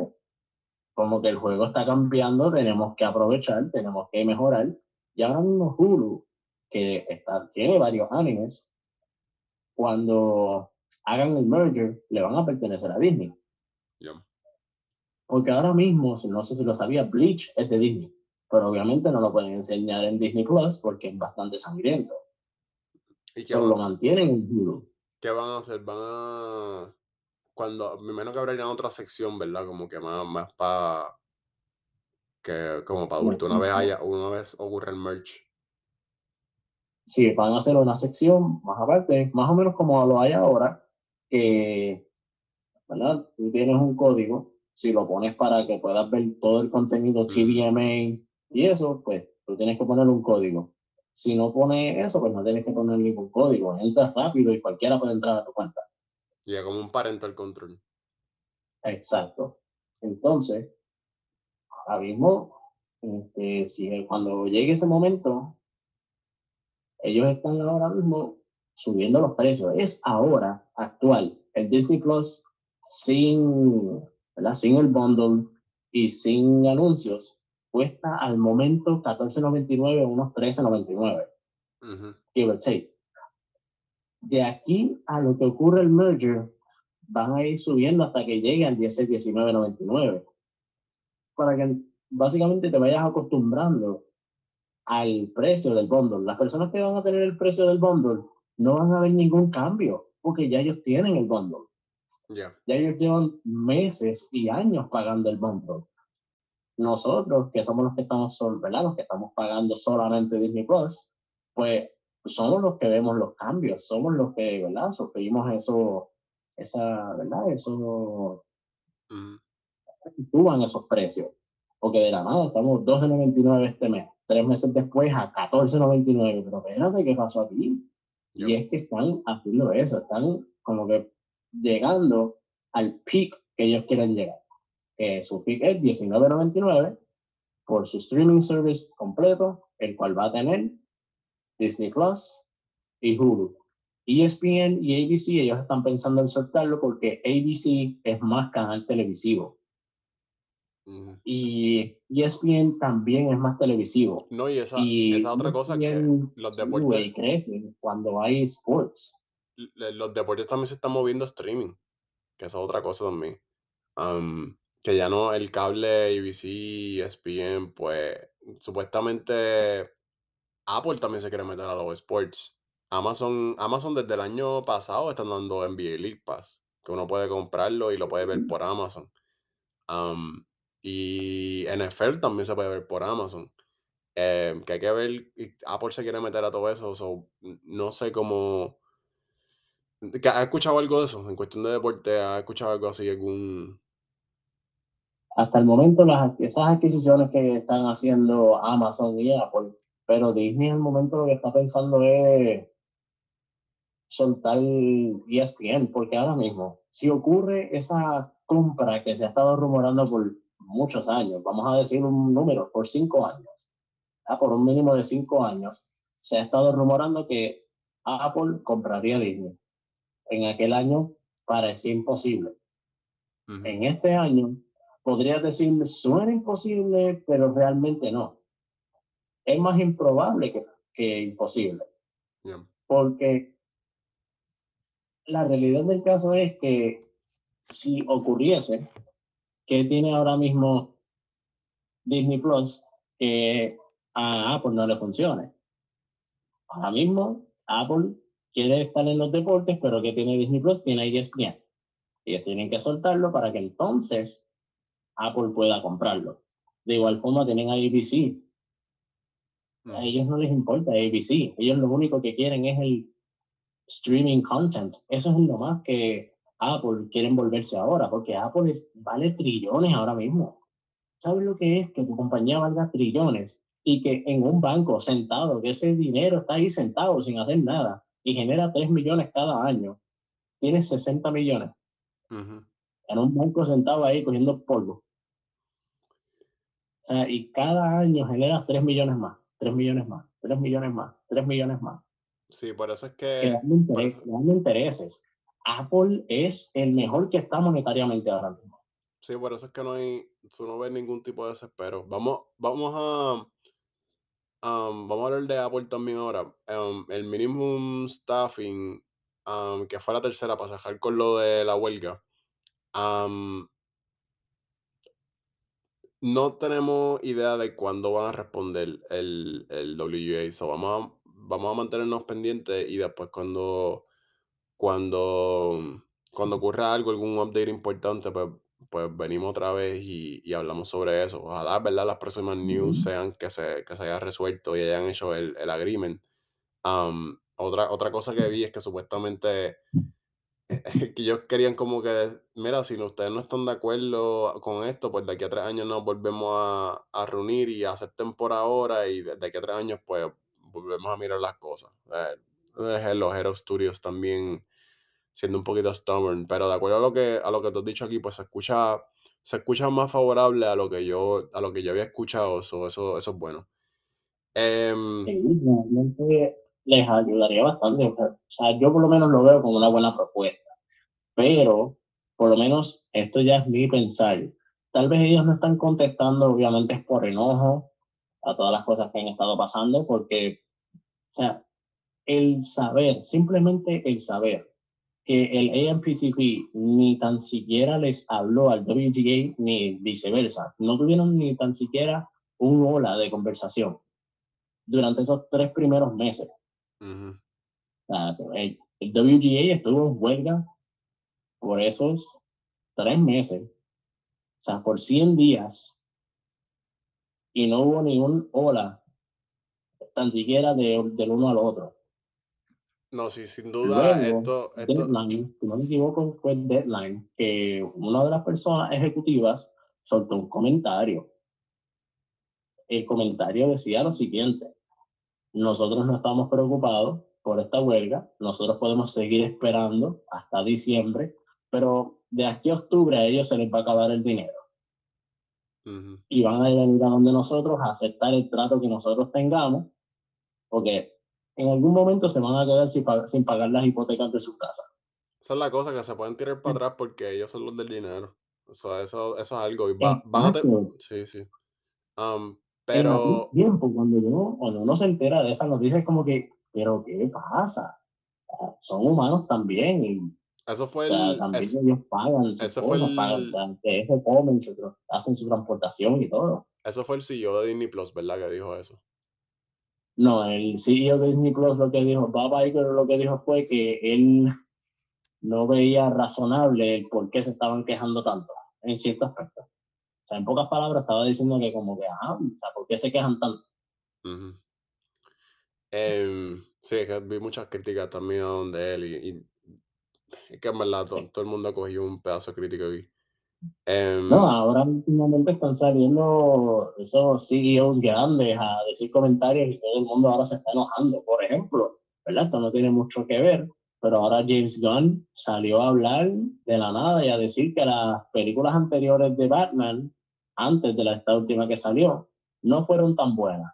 como que el juego está cambiando, tenemos que aprovechar, tenemos que mejorar. Y ahora mismo Hulu, que está, tiene varios animes, cuando hagan el merger, le van a pertenecer a Disney. Porque ahora mismo, no sé si lo sabía, Bleach es de Disney, pero obviamente no lo pueden enseñar en Disney Plus porque es bastante sangriento. ¿Y Solo lo mantienen en Hulu. ¿Qué van a hacer? Van a cuando, me imagino que habría otra sección, ¿verdad? Como que más, más para, que como para adultos, una vez, haya, una vez ocurre el merch. Sí, van a hacer una sección más aparte, más o menos como lo hay ahora, que, ¿verdad? Tú tienes un código, si lo pones para que puedas ver todo el contenido TVMA y eso, pues tú tienes que poner un código. Si no pones eso, pues no tienes que poner ningún código. Entras rápido y cualquiera puede entrar a tu cuenta. Ya como un parental control. Exacto. Entonces, ahora mismo, este, si cuando llegue ese momento, ellos están ahora mismo subiendo los precios. Es ahora, actual, el Disney Plus sin, ¿verdad? sin el bundle y sin anuncios, cuesta al momento 14.99, unos 13.99. Give or take de aquí a lo que ocurre el merger, van a ir subiendo hasta que llegue al 19.99. Para que básicamente te vayas acostumbrando al precio del bundle. Las personas que van a tener el precio del bundle no van a ver ningún cambio, porque ya ellos tienen el bundle. Ya ellos llevan meses y años pagando el bundle. Nosotros, que somos los que estamos, ¿verdad? Los que estamos pagando solamente Disney Plus, pues somos los que vemos los cambios, somos los que, ¿verdad? Sufrimos eso, esa, ¿verdad? Eso, suban esos precios. Porque de la nada estamos 12.99 este mes, tres meses después a 14.99. Pero espérate, ¿qué pasó aquí? Y es que están haciendo eso, están como que llegando al peak que ellos quieren llegar. que su peak es 19.99 por su streaming service completo, el cual va a tener Disney Plus y Hulu. ESPN y ABC, ellos están pensando en soltarlo porque ABC es más canal televisivo. Y ESPN también es más televisivo. No, y esa, esa otra cosa que los deportes. cuando hay sports. Los deportes también se están moviendo a streaming, que esa es otra cosa también. que ya no el cable ABC, ESPN, pues supuestamente Apple también se quiere meter a los sports. Amazon, Amazon desde el año pasado están dando NBA League Pass, que uno puede comprarlo y lo puede ver por Amazon. y NFL también se puede ver por Amazon. Em, que hay que ver, Apple se quiere meter a todo eso, no sé cómo... ¿Has escuchado algo de eso? En cuestión de deporte, ¿has escuchado algo así, algún... Hasta el momento, las, esas adquisiciones que están haciendo Amazon y Apple pero Disney en el momento lo que está pensando es soltar ESPN, porque ahora mismo, si ocurre esa compra que se ha estado rumorando por muchos años, vamos a decir un número, por cinco años, por un mínimo de cinco años, se ha estado rumorando que Apple compraría Disney. En aquel año parecía imposible. En este año podría decir, suena imposible, pero realmente no es más improbable que, que imposible. Porque la realidad del caso es que si ocurriese, que tiene ahora mismo Disney Plus, que a Apple no le funcione. Ahora mismo, Apple quiere estar en los deportes, pero que tiene Disney Plus, tiene ESPN. Ellos tienen que soltarlo para que entonces Apple pueda comprarlo. De igual forma tienen a ABC. A ellos no les importa ABC. Ellos lo único que quieren es el streaming content. Eso es lo más que Apple quieren volverse ahora, porque Apple vale trillones ahora mismo. ¿Sabes lo que es que tu compañía valga trillones y que en un banco sentado, que ese dinero está ahí sentado sin hacer nada y genera 3 millones cada año, tienes 60 millones en un banco sentado ahí cogiendo polvo? O sea, y cada año genera 3 millones más, 3 millones más, 3 millones más, 3 millones más. Sí, por eso es que... Que intereses. Apple es el mejor que está monetariamente ahora mismo. Sí, por eso es que no hay, tú no ves ningún tipo de desespero. Vamos, vamos a, vamos a hablar de Apple también ahora. el minimum staffing, que fue la tercera para sacar con lo de la huelga. No tenemos idea de cuándo van a responder el, el WGA. So vamos, a, vamos a mantenernos pendientes y después cuando, cuando, cuando ocurra algo, algún update importante, pues pues venimos otra vez y, hablamos sobre eso. Ojalá, ¿verdad? Las próximas news sean que se, que se haya resuelto y hayan hecho el, el agreement. otra, otra cosa que vi es que supuestamente <laughs> que ellos querían como que, mira, si ustedes no están de acuerdo con esto, pues de aquí a tres años nos volvemos a, reunir y a hacer temporada ahora y de, aquí a tres años pues volvemos a mirar las cosas. Eh, los Hero Studios también siendo un poquito stubborn, pero de acuerdo a lo que, a lo que tú has dicho aquí, pues se escucha, se escucha más favorable a lo que yo, a lo que yo había escuchado, eso, eso, es bueno. Em, sí, realmente les ayudaría bastante. O sea, yo por lo menos lo veo como una buena propuesta, pero por lo menos esto ya es mi pensar. Tal vez ellos no están contestando, obviamente es por enojo a todas las cosas que han estado pasando, porque, o sea, el saber, simplemente el saber que el AMPTP ni tan siquiera les habló al WGA ni viceversa. No tuvieron ni tan siquiera un hola de conversación durante esos tres primeros meses. El, WGA estuvo en huelga por esos tres meses, o sea, por 100 días, y no hubo ni un hola, tan siquiera de, del uno al otro. No, sí, sin duda, esto, Deadline, si no me equivoco, fue Deadline, que una de las personas ejecutivas soltó un comentario. El comentario decía lo siguiente, nosotros no estamos preocupados por esta huelga, nosotros podemos seguir esperando hasta diciembre, pero de aquí a octubre a ellos se les va a acabar el dinero. Y van a venir a donde nosotros a aceptar el trato que nosotros tengamos, porque en algún momento se van a quedar sin, pagar, las hipotecas de sus casas. Esa es la cosa, que se pueden tirar para atrás porque ellos son los del dinero. O sea, eso, eso es algo. Y van a Sí, sí. Pero... En tiempo, cuando uno, cuando uno se entera de esas noticias, es como que, ¿pero qué pasa? Son humanos también. Y, eso fue el... también ellos pagan. Eso fue el... Pagan, o sea, eso comen, hacen su transportación y todo. Eso fue el CEO de Disney Plus, ¿verdad? Que dijo eso. No, el CEO de Disney Plus lo que dijo, Bob Iger lo que dijo fue que él no veía razonable el por qué se estaban quejando tanto en ciertos aspectos. O sea, en pocas palabras estaba diciendo que como que, ah, o sea, ¿por qué se quejan tanto? Em, sí, que vi muchas críticas también de él y, es que en verdad todo, todo, el mundo ha cogido un pedazo de crítica aquí. Em, no, ahora últimamente están saliendo esos CEOs grandes a decir comentarios y todo el mundo ahora se está enojando, por ejemplo, ¿verdad? Esto no tiene mucho que ver, pero ahora James Gunn salió a hablar de la nada y a decir que las películas anteriores de Batman, antes de la, esta última que salió, no fueron tan buenas.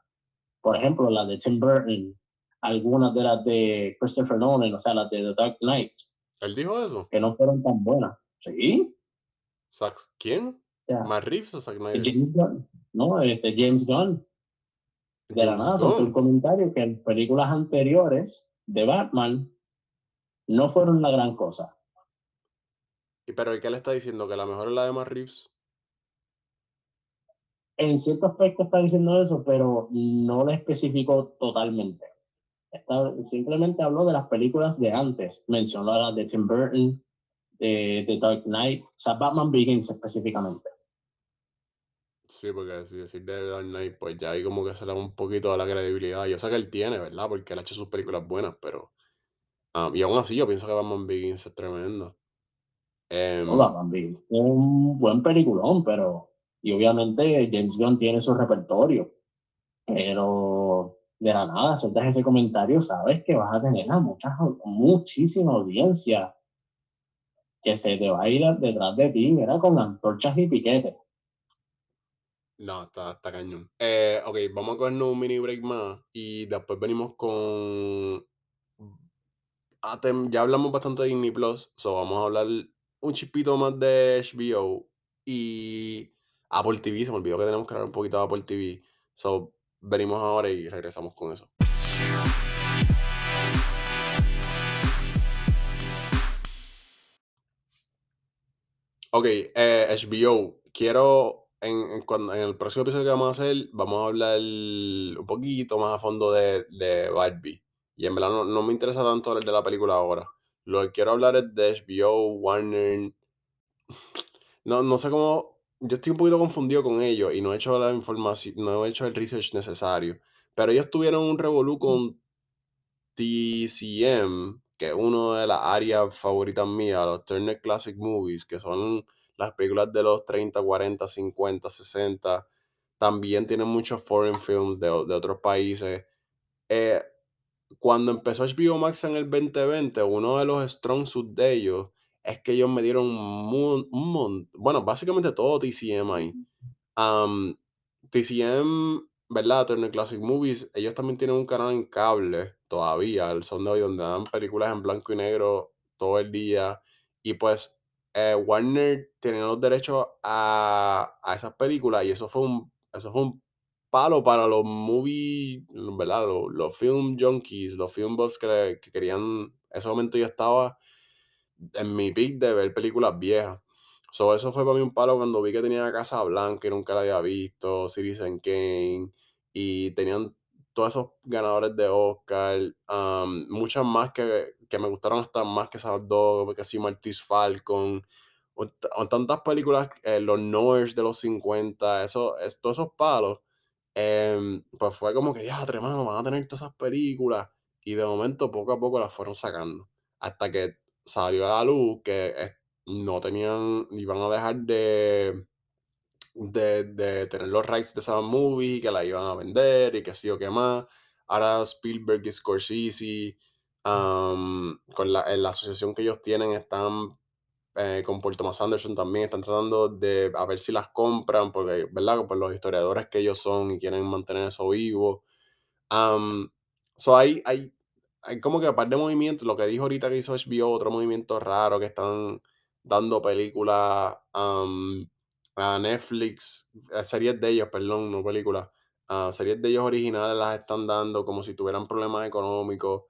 Por ejemplo, las de Tim Burton, algunas de las de Christopher Nolan, o sea, las de The Dark Knight. ¿Él dijo eso? Que no fueron tan buenas. Sí, ¿Quién? ¿Más Reeves o Zack Snyder? James Gunn. No, este James Gunn. De la nada, soltó un comentario que en películas anteriores de Batman no fueron la gran cosa. ¿Y pero qué le está diciendo? ¿Que la mejor es la de Matt Reeves? En cierto aspecto está diciendo eso, pero no lo especificó totalmente. Está, simplemente habló de las películas de antes, mencionó las de Tim Burton, de, de Dark Knight, o sea, Batman Begins específicamente. Sí, porque si decir de Dark Knight, pues ya ahí como que se le da un poquito de la credibilidad. Yo sé que él tiene, ¿verdad? Porque él ha hecho sus películas buenas, pero... ah, y aún así yo pienso que Batman Begins es tremendo. Em, No, Batman Begins es un buen peliculón, pero... Y obviamente James Gunn tiene su repertorio, pero de la nada, sueltas ese comentario, sabes que vas a tener a mucha, muchísima audiencia que se te va a ir detrás de ti, mira, con antorchas y piquetes. no, está, está cañón. Eh, ok, vamos a cogernos un mini break más y después venimos con... Ah, ya hablamos bastante de Disney Plus, so vamos a hablar un chispito más de HBO y Apple TV. Se me olvidó que tenemos que hablar un poquito de Apple TV. So, venimos ahora y regresamos con eso. Ok, eh, HBO. Quiero, en, en cuando, en el próximo episodio que vamos a hacer, vamos a hablar un poquito más a fondo de, de Barbie. Y en verdad no, no me interesa tanto hablar de la película ahora. Lo que quiero hablar es de HBO, Warner. <laughs> No, no sé cómo. Yo estoy un poquito confundido con ellos y no he hecho la información, no he hecho el research necesario. Pero ellos tuvieron un revolú con TCM, que es una de las áreas favoritas mías, los Turner Classic Movies, que son las películas de los 30, 40, 50, 60. También tienen muchos foreign films de, de otros países. Eh, cuando empezó HBO Max en el 2020, uno de los strong suits de ellos es que ellos me dieron un montón, bueno, básicamente todo TCM ahí. TCM, ¿verdad? Turner Classic Movies, ellos también tienen un canal en cable todavía, el son de hoy, donde dan películas en blanco y negro todo el día. Y pues eh, Warner tenía los derechos a, a esas películas y eso fue un, eso fue un palo para los movie, ¿verdad? Los, los film junkies, los film buffs que querían, en ese momento yo estaba en mi pick de ver películas viejas. So, eso fue para mí un palo cuando vi que tenía Casa Blanca y nunca la había visto, Citizen Kane, y tenían todos esos ganadores de Oscar, muchas más que, que me gustaron hasta más que esas dos, que sí, Martis Falcon, tantas películas, eh, los Noires de los 50, eso, es, todos esos palos, em, pues fue como que, ya, mano, van a tener todas esas películas, y de momento poco a poco las fueron sacando, hasta que salió a la luz que eh, no tenían, iban a dejar de, de, de tener los rights de esa movie, que la iban a vender y que sí o qué más. Ahora Spielberg y Scorsese, am, con la, en la asociación que ellos tienen, están eh, con Paul Thomas Anderson también, están tratando de a ver si las compran, porque, ¿verdad? Por los historiadores que ellos son y quieren mantener eso vivo. Am, so hay, hay, hay como que aparte de movimientos, lo que dijo ahorita que hizo HBO, otro movimiento raro que están dando películas a Netflix, series de ellos, perdón, no películas, ah, series de ellos originales las están dando como si tuvieran problemas económicos.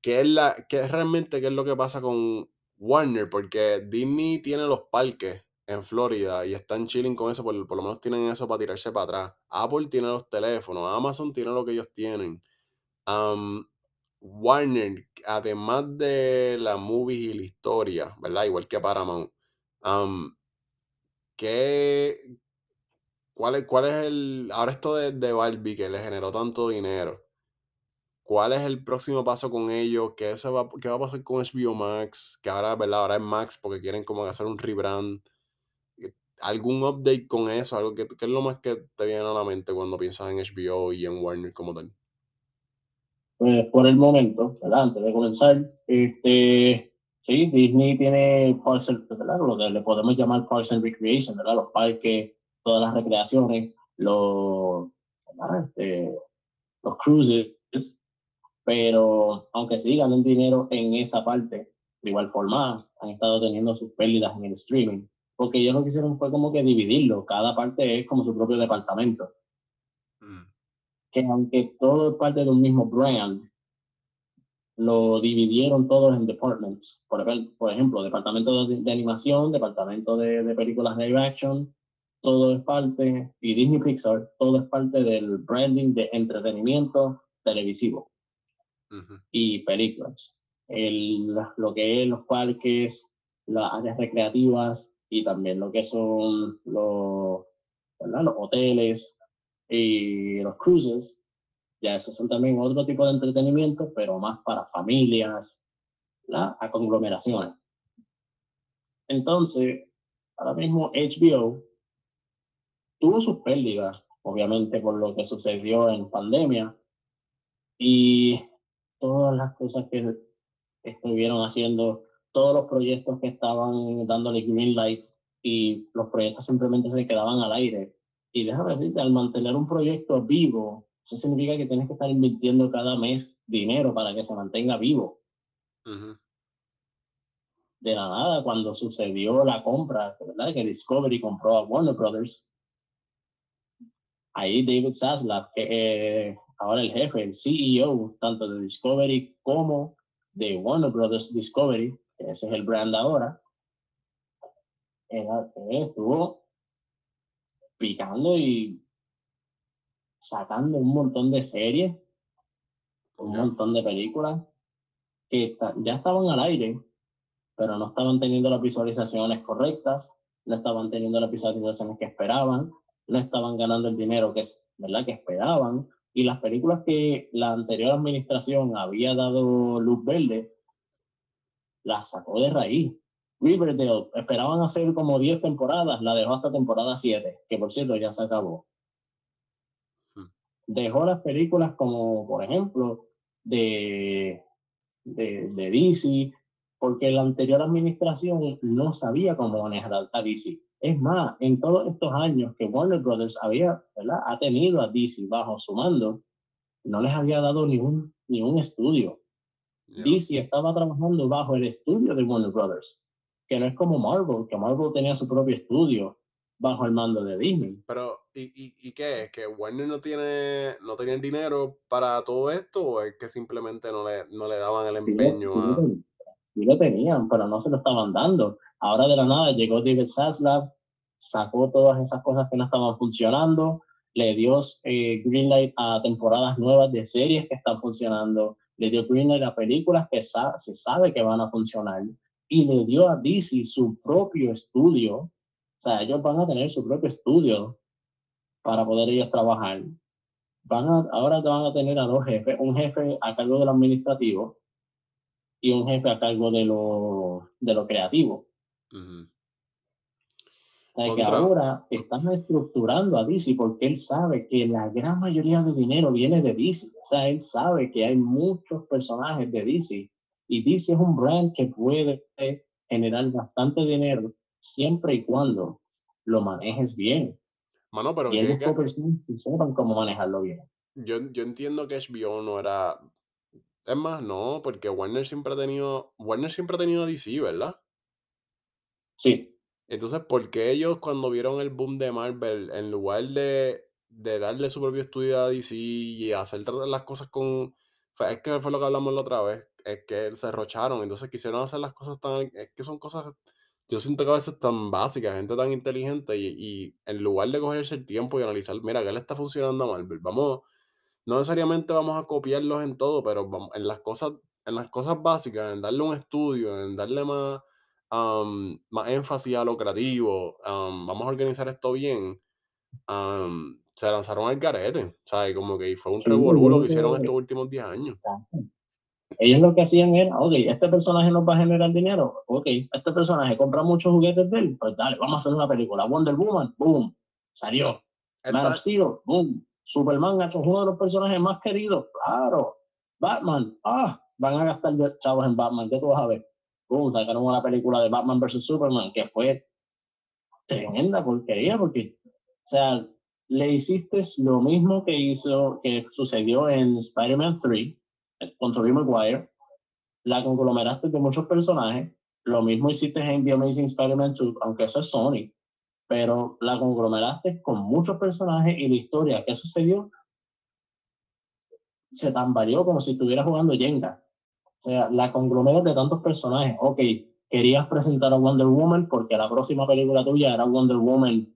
¿Qué es, la, qué es realmente qué es lo que pasa con Warner? Porque Disney tiene los parques en Florida y están chilling con eso, por, por lo menos tienen eso para tirarse para atrás. Apple tiene los teléfonos, Amazon tiene lo que ellos tienen. Warner, además de la movie y la historia, ¿verdad? Igual que Paramount. am, ¿qué, cuál, es, ¿Cuál es el... Ahora esto de, de Barbie que le generó tanto dinero. ¿Cuál es el próximo paso con ellos? ¿Qué, va, qué va a pasar con HBO Max? Que ahora, ¿verdad? Ahora es Max porque quieren como hacer un rebrand. Eh, ¿Algún update con eso? ¿Algo que, ¿Qué es lo más que te viene a la mente cuando piensas en HBO y en Warner como tal? Pues por el momento, ¿verdad? Antes de comenzar, este, sí, Disney tiene Parks ¿verdad? Lo que le podemos llamar Parks and Recreation, ¿verdad? Los parques, todas las recreaciones, los. Este, los cruises, pero aunque sí ganen dinero en esa parte, de igual forma han estado teniendo sus pérdidas en el streaming, porque ellos lo que hicieron fue como que dividirlo, cada parte es como su propio departamento, que aunque todo es parte de un mismo brand, lo dividieron todos en departments. Por, ejemplo- por ejemplo, departamento de, de animación, departamento de, de películas live action, todo es parte, y Disney Pixar, todo es parte del branding de entretenimiento televisivo y películas. El, lo que es los parques, las áreas recreativas y también lo que son los, los hoteles y los cruises, ya esos son también otro tipo de entretenimiento, pero más para familias, a conglomeraciones. Entonces, ahora mismo HBO tuvo sus pérdidas, obviamente por lo que sucedió en pandemia y todas las cosas que estuvieron haciendo, todos los proyectos que estaban dándole green light y los proyectos simplemente se quedaban al aire. Y déjame decirte, al mantener un proyecto vivo, eso significa que tienes que estar invirtiendo cada mes dinero para que se mantenga vivo. De la nada, cuando sucedió la compra, ¿verdad? Que Discovery compró a Warner Brothers, ahí David Zaslav, que eh, ahora el jefe, el CEO, tanto de Discovery como de Warner Brothers Discovery, que ese es el brand ahora, estuvo picando y sacando un montón de series, un montón de películas que ya estaban al aire, pero no estaban teniendo las visualizaciones correctas, no estaban teniendo las visualizaciones que esperaban, no estaban ganando el dinero que, ¿verdad? que esperaban. Y las películas que la anterior administración había dado luz verde, las sacó de raíz. Riverdale esperaban hacer como 10 temporadas, la dejó hasta temporada 7, que por cierto ya se acabó. Hmm. Dejó las películas como, por ejemplo, de, de, de DC, porque la anterior administración no sabía cómo manejar a DC. Es más, en todos estos años que Warner Brothers había, ¿verdad? ha tenido a DC bajo su mando, no les había dado ni un, ni un estudio. DC estaba trabajando bajo el estudio de Warner Brothers, que no es como Marvel, que Marvel tenía su propio estudio bajo el mando de Disney. Pero, ¿y, y, y qué es? ¿Que Warner no tiene, no dinero para todo esto o es que simplemente no le, no le daban el empeño a sí lo tenían, pero no se lo estaban dando. Ahora de la nada llegó David Zaslav, sacó todas esas cosas que no estaban funcionando, le dio eh, greenlight a temporadas nuevas de series que están funcionando, le dio greenlight a películas que se sabe que van a funcionar y le dio a DC su propio estudio. O sea, ellos van a tener su propio estudio para poder ellos trabajar. Van a, ahora van a tener a dos jefes, un jefe a cargo del administrativo y un jefe a cargo de lo, de lo creativo. o sea, que ahora están estructurando a DC porque él sabe que la gran mayoría de dinero viene de DC. O sea, él sabe que hay muchos personajes de DC y DC es un brand que puede generar bastante dinero siempre y cuando lo manejes bien. Mano, pero y ellos que... sepan cómo manejarlo bien. Yo, yo entiendo que HBO no era es más, no, porque Warner siempre ha tenido. Warner siempre ha tenido DC, ¿verdad? Sí. Entonces, ¿por qué ellos cuando vieron el boom de Marvel, en lugar de, de darle su propio estudio a DC y hacer las cosas con. Es que fue lo que hablamos la otra vez. Es que se rocharon. Entonces quisieron hacer las cosas tan. Es que son cosas. Yo siento que a veces tan básicas, gente tan inteligente, y, y en lugar de cogerse el tiempo y analizar, mira, ¿qué le está funcionando a Marvel? Vamos no necesariamente vamos a copiarlos en todo, pero en las cosas, en las cosas básicas, en darle un estudio, en darle más, más énfasis a lo creativo, vamos a organizar esto bien, se lanzaron al garete, ¿sabes? Como que fue un revolú que hicieron estos últimos 10 años. Ellos lo que hacían era, ok, este personaje nos va a generar dinero, ok, este personaje compra muchos juguetes de él, pues dale, vamos a hacer una película. Wonder Woman, boom, salió. Man of Steel, boom, Superman es uno de los personajes más queridos, claro. Batman, ah, van a gastar chavos en Batman, ¿qué tú vas a ver? Boom, sacaron una película de Batman vs. Superman que fue tremenda porquería, porque, o sea, le hiciste lo mismo que hizo, que sucedió en Spider-Man 3, con Tobey Maguire, la conglomeraste de muchos personajes, lo mismo hiciste en The Amazing Spider-Man 2, aunque eso es Sony, pero la conglomeraste con muchos personajes y la historia que sucedió se tambaleó como si estuviera jugando Jenga. O sea, la conglomeras de tantos personajes. Ok, querías presentar a Wonder Woman porque la próxima película tuya era Wonder Woman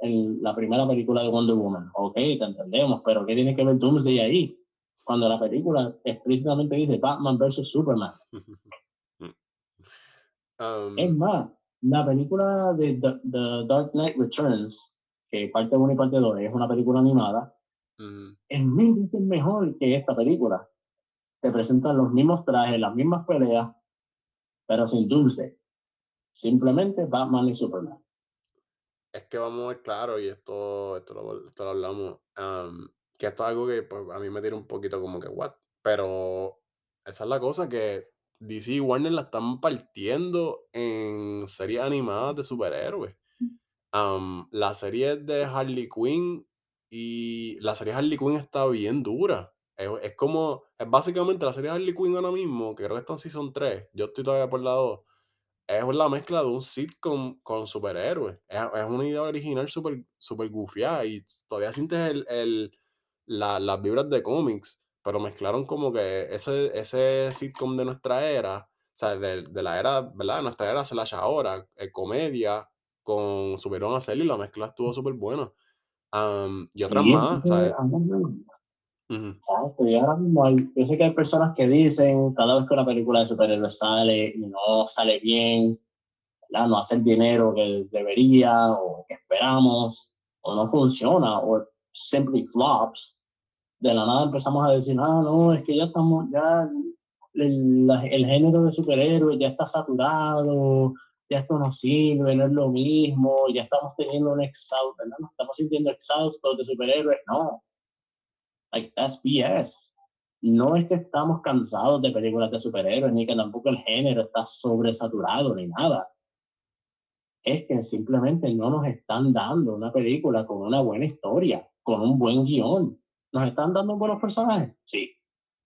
la primera película de Wonder Woman. Ok, te entendemos, pero ¿qué tiene que ver Doomsday ahí? Cuando la película explícitamente dice Batman versus Superman. Um, Es más, la película de The, The Dark Knight Returns, que parte 1 y parte 2 es una película animada, en mí es mejor que esta película. Te presentan los mismos trajes, las mismas peleas, pero sin Doomsday. Simplemente Batman y Superman. Es que vamos a ver claro, y esto, esto, lo, esto lo hablamos, am, que esto es algo que pues, a mí me tira un poquito como que, what? Pero esa es la cosa, que DC y Warner la están partiendo en series animadas de superhéroes. Am, la serie de Harley Quinn y la serie de Harley Quinn está bien dura. Es, es como, es básicamente la serie de Harley Quinn ahora mismo, que creo que está en Season 3, yo estoy todavía por la 2, es la mezcla de un sitcom con superhéroes. Es, es una idea original súper super gufiada y todavía sientes el, el- la- las vibras de cómics, pero mezclaron como que ese, ese sitcom de nuestra era, o sea, de, de la era, ¿verdad? Nuestra era slash ahora, eh, comedia, con supieron hacerlo y la mezcla estuvo súper buena. Am, y otras Y más, ¿sabes? me- Ujú, Exacto, y ahora mismo hay, yo sé que hay personas que dicen cada vez que una película de superhéroes sale y no sale bien, ¿verdad? no hace el dinero que debería o que esperamos, o no funciona, o simply flops, de la nada empezamos a decir, ah, no, es que ya estamos, ya el, el género de superhéroes ya está saturado, ya esto no sirve, no es lo mismo, ya estamos teniendo un exhausto, ¿verdad? Nos estamos sintiendo exhaustos de superhéroes, no, like that's BS. No es que estamos cansados de películas de superhéroes, ni que tampoco el género está sobresaturado, ni nada. Es que simplemente no nos están dando una película con una buena historia, con un buen guion. ¿Nos están dando buenos personajes? Sí,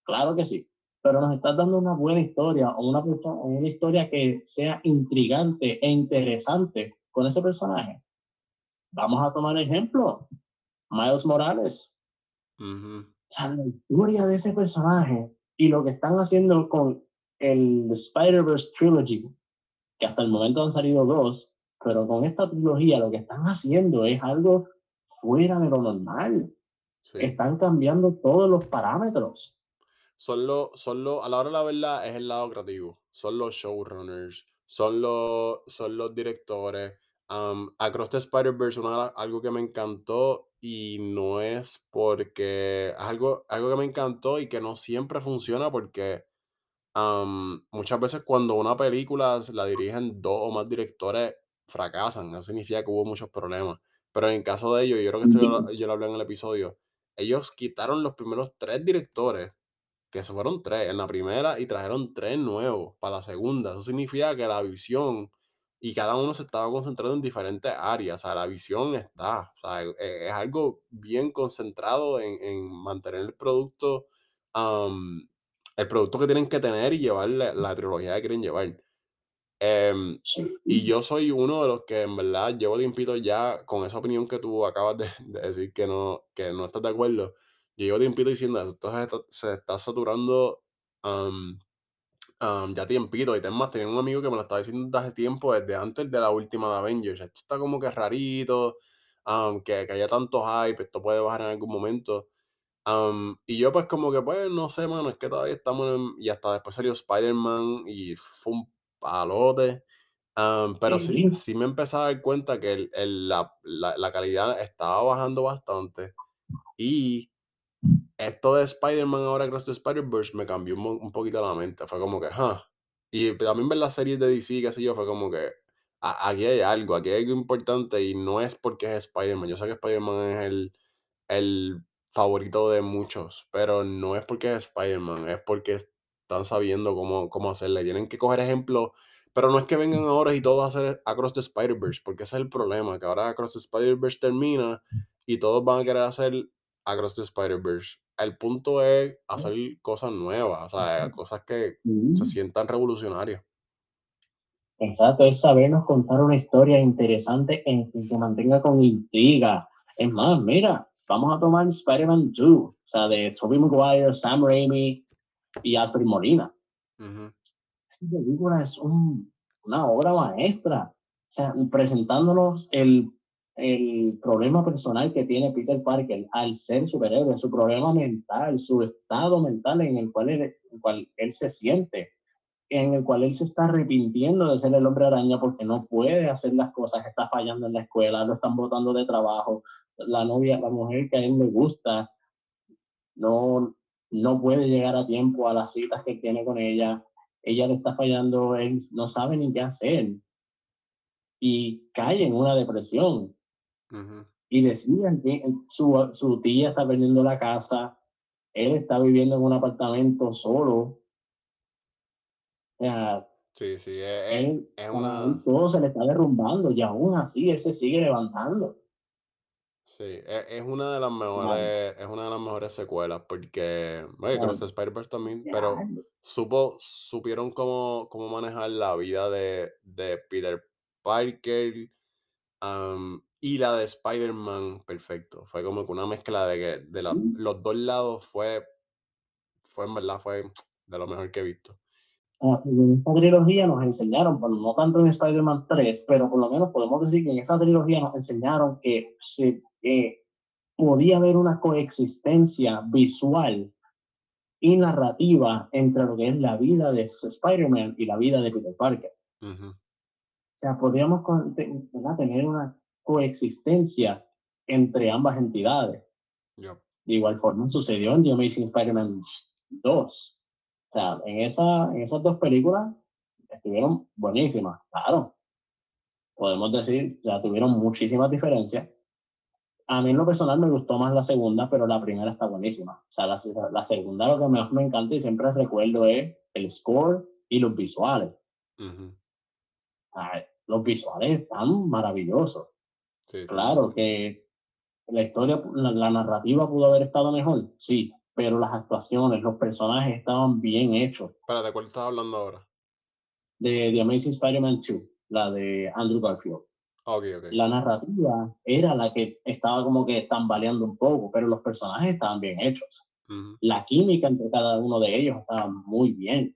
claro que sí. Pero nos están dando una buena historia o una, o una historia que sea intrigante e interesante con ese personaje. Vamos a tomar ejemplo. Miles Morales ujú. o sea, la historia de ese personaje y lo que están haciendo con el Spider-Verse Trilogy, que hasta el momento han salido dos, pero con esta trilogía lo que están haciendo es algo fuera de lo normal. Sí. Están cambiando todos los parámetros. Son los, son los, a la hora de la verdad es el lado creativo. Son los showrunners, son los, son los directores. Um, Across the Spider-Verse, algo que me encantó y no es porque es algo, algo que me encantó y que no siempre funciona porque um, muchas veces cuando una película la dirigen dos o más directores fracasan. Eso significa que hubo muchos problemas. Pero en el caso de ellos, yo creo que esto yo, lo- yo lo hablé en el episodio, ellos quitaron los primeros tres directores que se fueron tres en la primera y trajeron tres nuevos para la segunda. Eso significa que la visión y cada uno se estaba concentrando en diferentes áreas. O sea, la visión está. O sea, e- e- es, algo bien concentrado en, en mantener el producto, am, el producto que tienen que tener y llevar la, la trilogía que quieren llevar. Sí. y yo soy uno de los que en verdad llevo tiempito ya con esa opinión que tú acabas de, <laughs> de decir que no, que no estás de acuerdo. Yo llevo tiempito diciendo, esto se está, se está saturando am, am, ya tiempito. Y además tenía un amigo que me lo estaba diciendo desde hace tiempo, desde antes de la última de Avengers. Esto está como que rarito, que, que haya tanto hype, esto puede bajar en algún momento. Am, y yo pues como que pues no sé, mano, es que todavía estamos en... Y hasta después salió Spider-Man y fue un palote. Am, pero sí, Sí. sí me empecé a dar cuenta que el- el- la, la- la calidad estaba bajando bastante. Y esto de Spider-Man ahora Across the Spider-Verse me cambió un, un poquito la mente. Fue como que, ajá. Y también ver las series de DC, qué sé yo, fue como que a- aquí hay algo, aquí hay algo importante y no es porque es Spider-Man. Yo sé que Spider-Man es el, el favorito de muchos, pero no es porque es Spider-Man, es porque están sabiendo cómo, cómo hacerle. Tienen que coger ejemplos, pero no es que vengan ahora y todos a hacer Across the Spider-Verse, porque ese es el problema, que ahora Across the Spider-Verse termina y todos van a querer hacer Across the Spider-Verse. El punto es hacer cosas nuevas, o sea, cosas que se Mm. sientan revolucionarias. Exacto, es sabernos contar una historia interesante en que mantenga con intriga. Es más, mira, vamos a tomar Spider-Man 2, o sea, de Tobey Maguire, Sam Raimi y Alfred Molina. Ujú, Esta película es un- una obra maestra, o sea, presentándonos el, el problema personal que tiene Peter Parker al ser superhéroe, su problema mental, su estado mental en el cual él, en el cual él se siente, en el cual él se está arrepintiendo de ser el hombre araña porque no puede hacer las cosas, está fallando en la escuela, lo están botando de trabajo, la novia, la mujer que a él le gusta, no, no puede llegar a tiempo a las citas que tiene con ella, ella le está fallando, él no sabe ni qué hacer. Y cae en una depresión. Y decían que su, su tía está perdiendo la casa, él está viviendo en un apartamento solo. O sea, sí, sí, es, es una... todo se le está derrumbando y aún así él se sigue levantando. Sí, es, es una de las mejores, es una de las mejores secuelas porque, oye, Cross Spider-Verse también, pero supo, supieron cómo, cómo manejar la vida de, de Peter Parker, y la de Spider-Man, perfecto. Fue como que una mezcla de que de los dos lados fue, fue en verdad, fue de lo mejor que he visto. Ah, en esa trilogía nos enseñaron, bueno, no tanto en Spider-Man 3, pero por lo menos podemos decir que en esa trilogía nos enseñaron que se, podía haber una coexistencia visual y narrativa entre lo que es la vida de Spider-Man y la vida de Peter Parker. O sea, podríamos tener una coexistencia entre ambas entidades. De igual forma sucedió en The Amazing Spider-Man 2. O sea, en, esa, en esas dos películas estuvieron buenísimas, claro. Podemos decir, ya tuvieron muchísimas diferencias. A mí en lo personal me gustó más la segunda, pero la primera está buenísima. O sea, la, la segunda lo que más me encanta y siempre recuerdo es el score y los visuales los visuales están maravillosos. claro que la historia, la, narrativa pudo haber estado mejor, sí, pero las actuaciones, los personajes estaban bien hechos. ¿Para de cuál estás hablando ahora? De The Amazing Spider-Man 2, la de Andrew Garfield. Okay, okay. La narrativa era la que estaba como que tambaleando un poco, pero los personajes estaban bien hechos. La química entre cada uno de ellos estaba muy bien,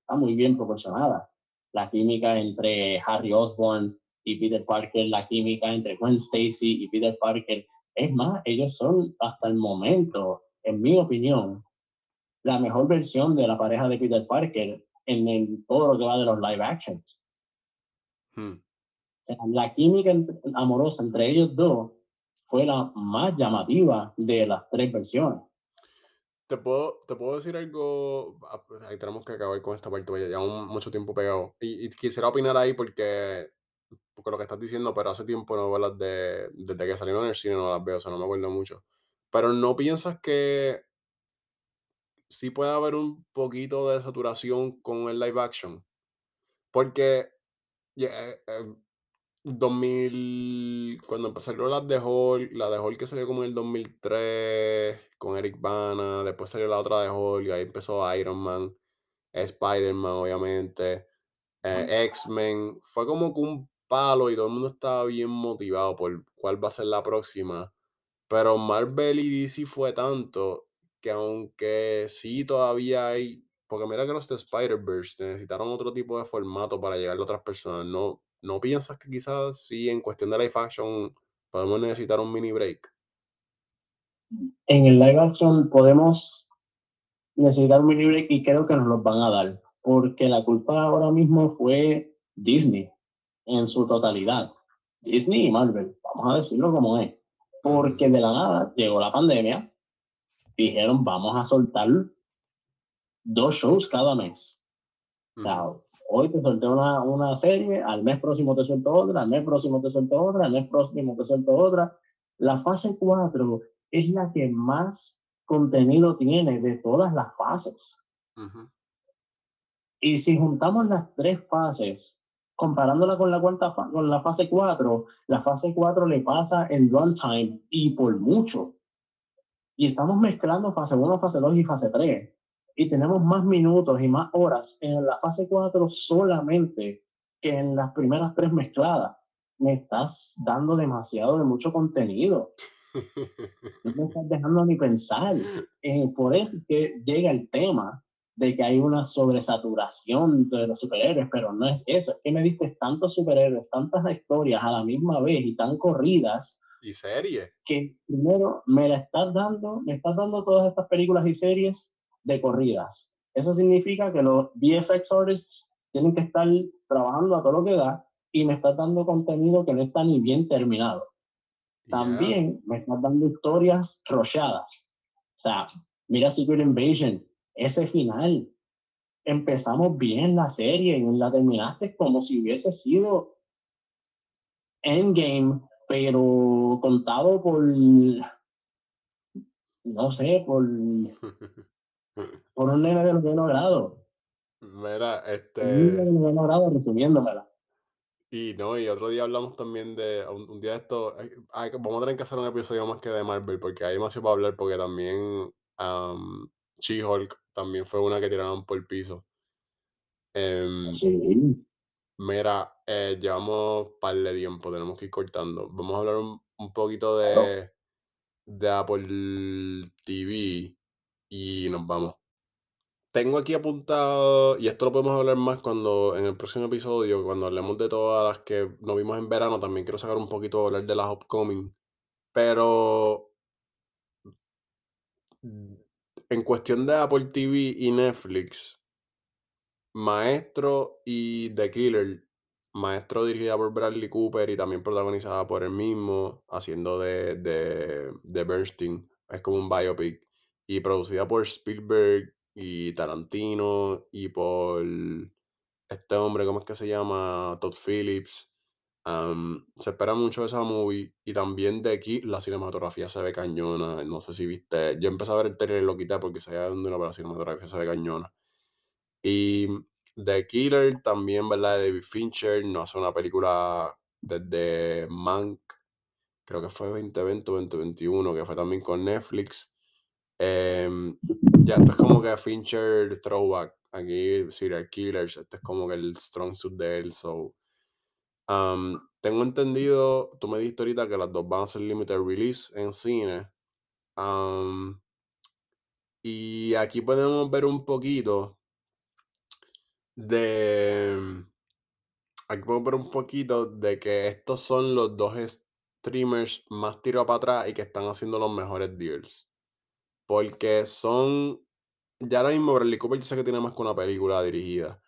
está muy bien proporcionada la química entre Harry Osborn y Peter Parker, la química entre Gwen Stacy y Peter Parker. Es más, ellos son hasta el momento, en mi opinión, la mejor versión de la pareja de Peter Parker en todo lo que va de los live actions. Hmm. La química amorosa entre ellos dos fue la más llamativa de las tres versiones. Te puedo, te puedo decir algo. Ah, pues, ahí tenemos que acabar con esta parte, porque llevamos mucho tiempo pegado. Y, quisiera opinar ahí porque, porque lo que estás diciendo, pero hace tiempo no veo de. Desde que salieron en el cine no las veo, o sea, no me acuerdo mucho. Pero no piensas que sí puede haber un poquito de saturación con el live action. Porque 2000, cuando empezaron las de Hulk, la de Hulk que salió como en el 2003 con Eric Bana, después salió la otra de Hulk, y ahí empezó Iron Man, Spider-Man obviamente, eh, X-Men, fue como que un palo y todo el mundo estaba bien motivado por cuál va a ser la próxima, pero Marvel y DC fue tanto que aunque sí todavía hay, porque mira que los de Spider-Verse necesitaron otro tipo de formato para llegar a otras personas, no, ¿no piensas que quizás sí, en cuestión de live action, podemos necesitar un mini break? En el live action podemos necesitar un mini break y creo que nos los van a dar, porque la culpa ahora mismo fue Disney en su totalidad. Disney y Marvel, vamos a decirlo como es. Porque de la nada llegó la pandemia, dijeron vamos a soltar dos shows cada mes. Chao hoy te suelté una, una serie, al mes próximo te suelto otra, al mes próximo te suelto otra, al mes próximo te suelto otra. La fase 4 es la que más contenido tiene de todas las fases. Y si juntamos las tres fases, comparándola con la, cuarta con la fase 4, la fase 4 le pasa en runtime y por mucho. Y estamos mezclando fase 1, fase 2 y fase 3 y tenemos más minutos y más horas en la fase 4 solamente que en las primeras tres mezcladas. Me estás dando demasiado de mucho contenido. No me estás dejando ni pensar. Eh, por eso es que llega el tema de que hay una sobresaturación de los superhéroes, pero no es eso, es que me diste tantos superhéroes, tantas historias a la misma vez y tan corridas. Y series. Que primero me la estás dando, me estás dando todas estas películas y series de corridas. Eso significa que los VFX artists tienen que estar trabajando a todo lo que da y me estás dando contenido que no está ni bien terminado. También me estás dando historias rochadas. O sea, mira Secret Invasion, ese final. Empezamos bien la serie y la terminaste como si hubiese sido Endgame, pero contado por, no sé, por, <laughs> por un nene de noveno grado. Mira, este. Un nene de noveno grado resumiéndomela. Y no, y otro día hablamos también de un, día de esto. vamos a tener que hacer un episodio más que de Marvel, porque hay demasiado para hablar, porque también um, She-Hulk también fue una que tiraron por el piso. Em, sí. Mira, eh, llevamos un par de tiempo, tenemos que ir cortando. Vamos a hablar un, poquito de, de Apple TV y nos vamos. Tengo aquí apuntado, y esto lo podemos hablar más cuando en el próximo episodio, cuando hablemos de todas las que nos vimos en verano, también quiero sacar un poquito, hablar de las upcoming. Pero en cuestión de Apple TV y Netflix, Maestro y The Killer, Maestro dirigida por Bradley Cooper y también protagonizada por él mismo, haciendo de, de, de Bernstein, es como un biopic, y producida por Spielberg y Tarantino y por este hombre, ¿cómo es que se llama? Todd Phillips. se espera mucho de esa movie y también de aquí la cinematografía se ve cañona. No sé si viste, yo empecé a ver el trailer y lo quité porque se veía dónde la cinematografía se ve cañona. Y The Killer también, ¿verdad? De David Fincher no hace una película desde Mank, creo que fue 2020 o 2021, que fue también con Netflix. Em, ya esto es como que Fincher throwback. Aquí Serial Killers, este es como que el strong suit de él. So, tengo entendido, tú me dijiste ahorita que las dos van a ser limited release en cine. y aquí podemos ver un poquito de. Aquí podemos ver un poquito de que estos son los dos streamers más tirados para atrás y que están haciendo los mejores deals. Porque son. Ya ahora mismo Bradley Cooper dice que tiene más que una película dirigida.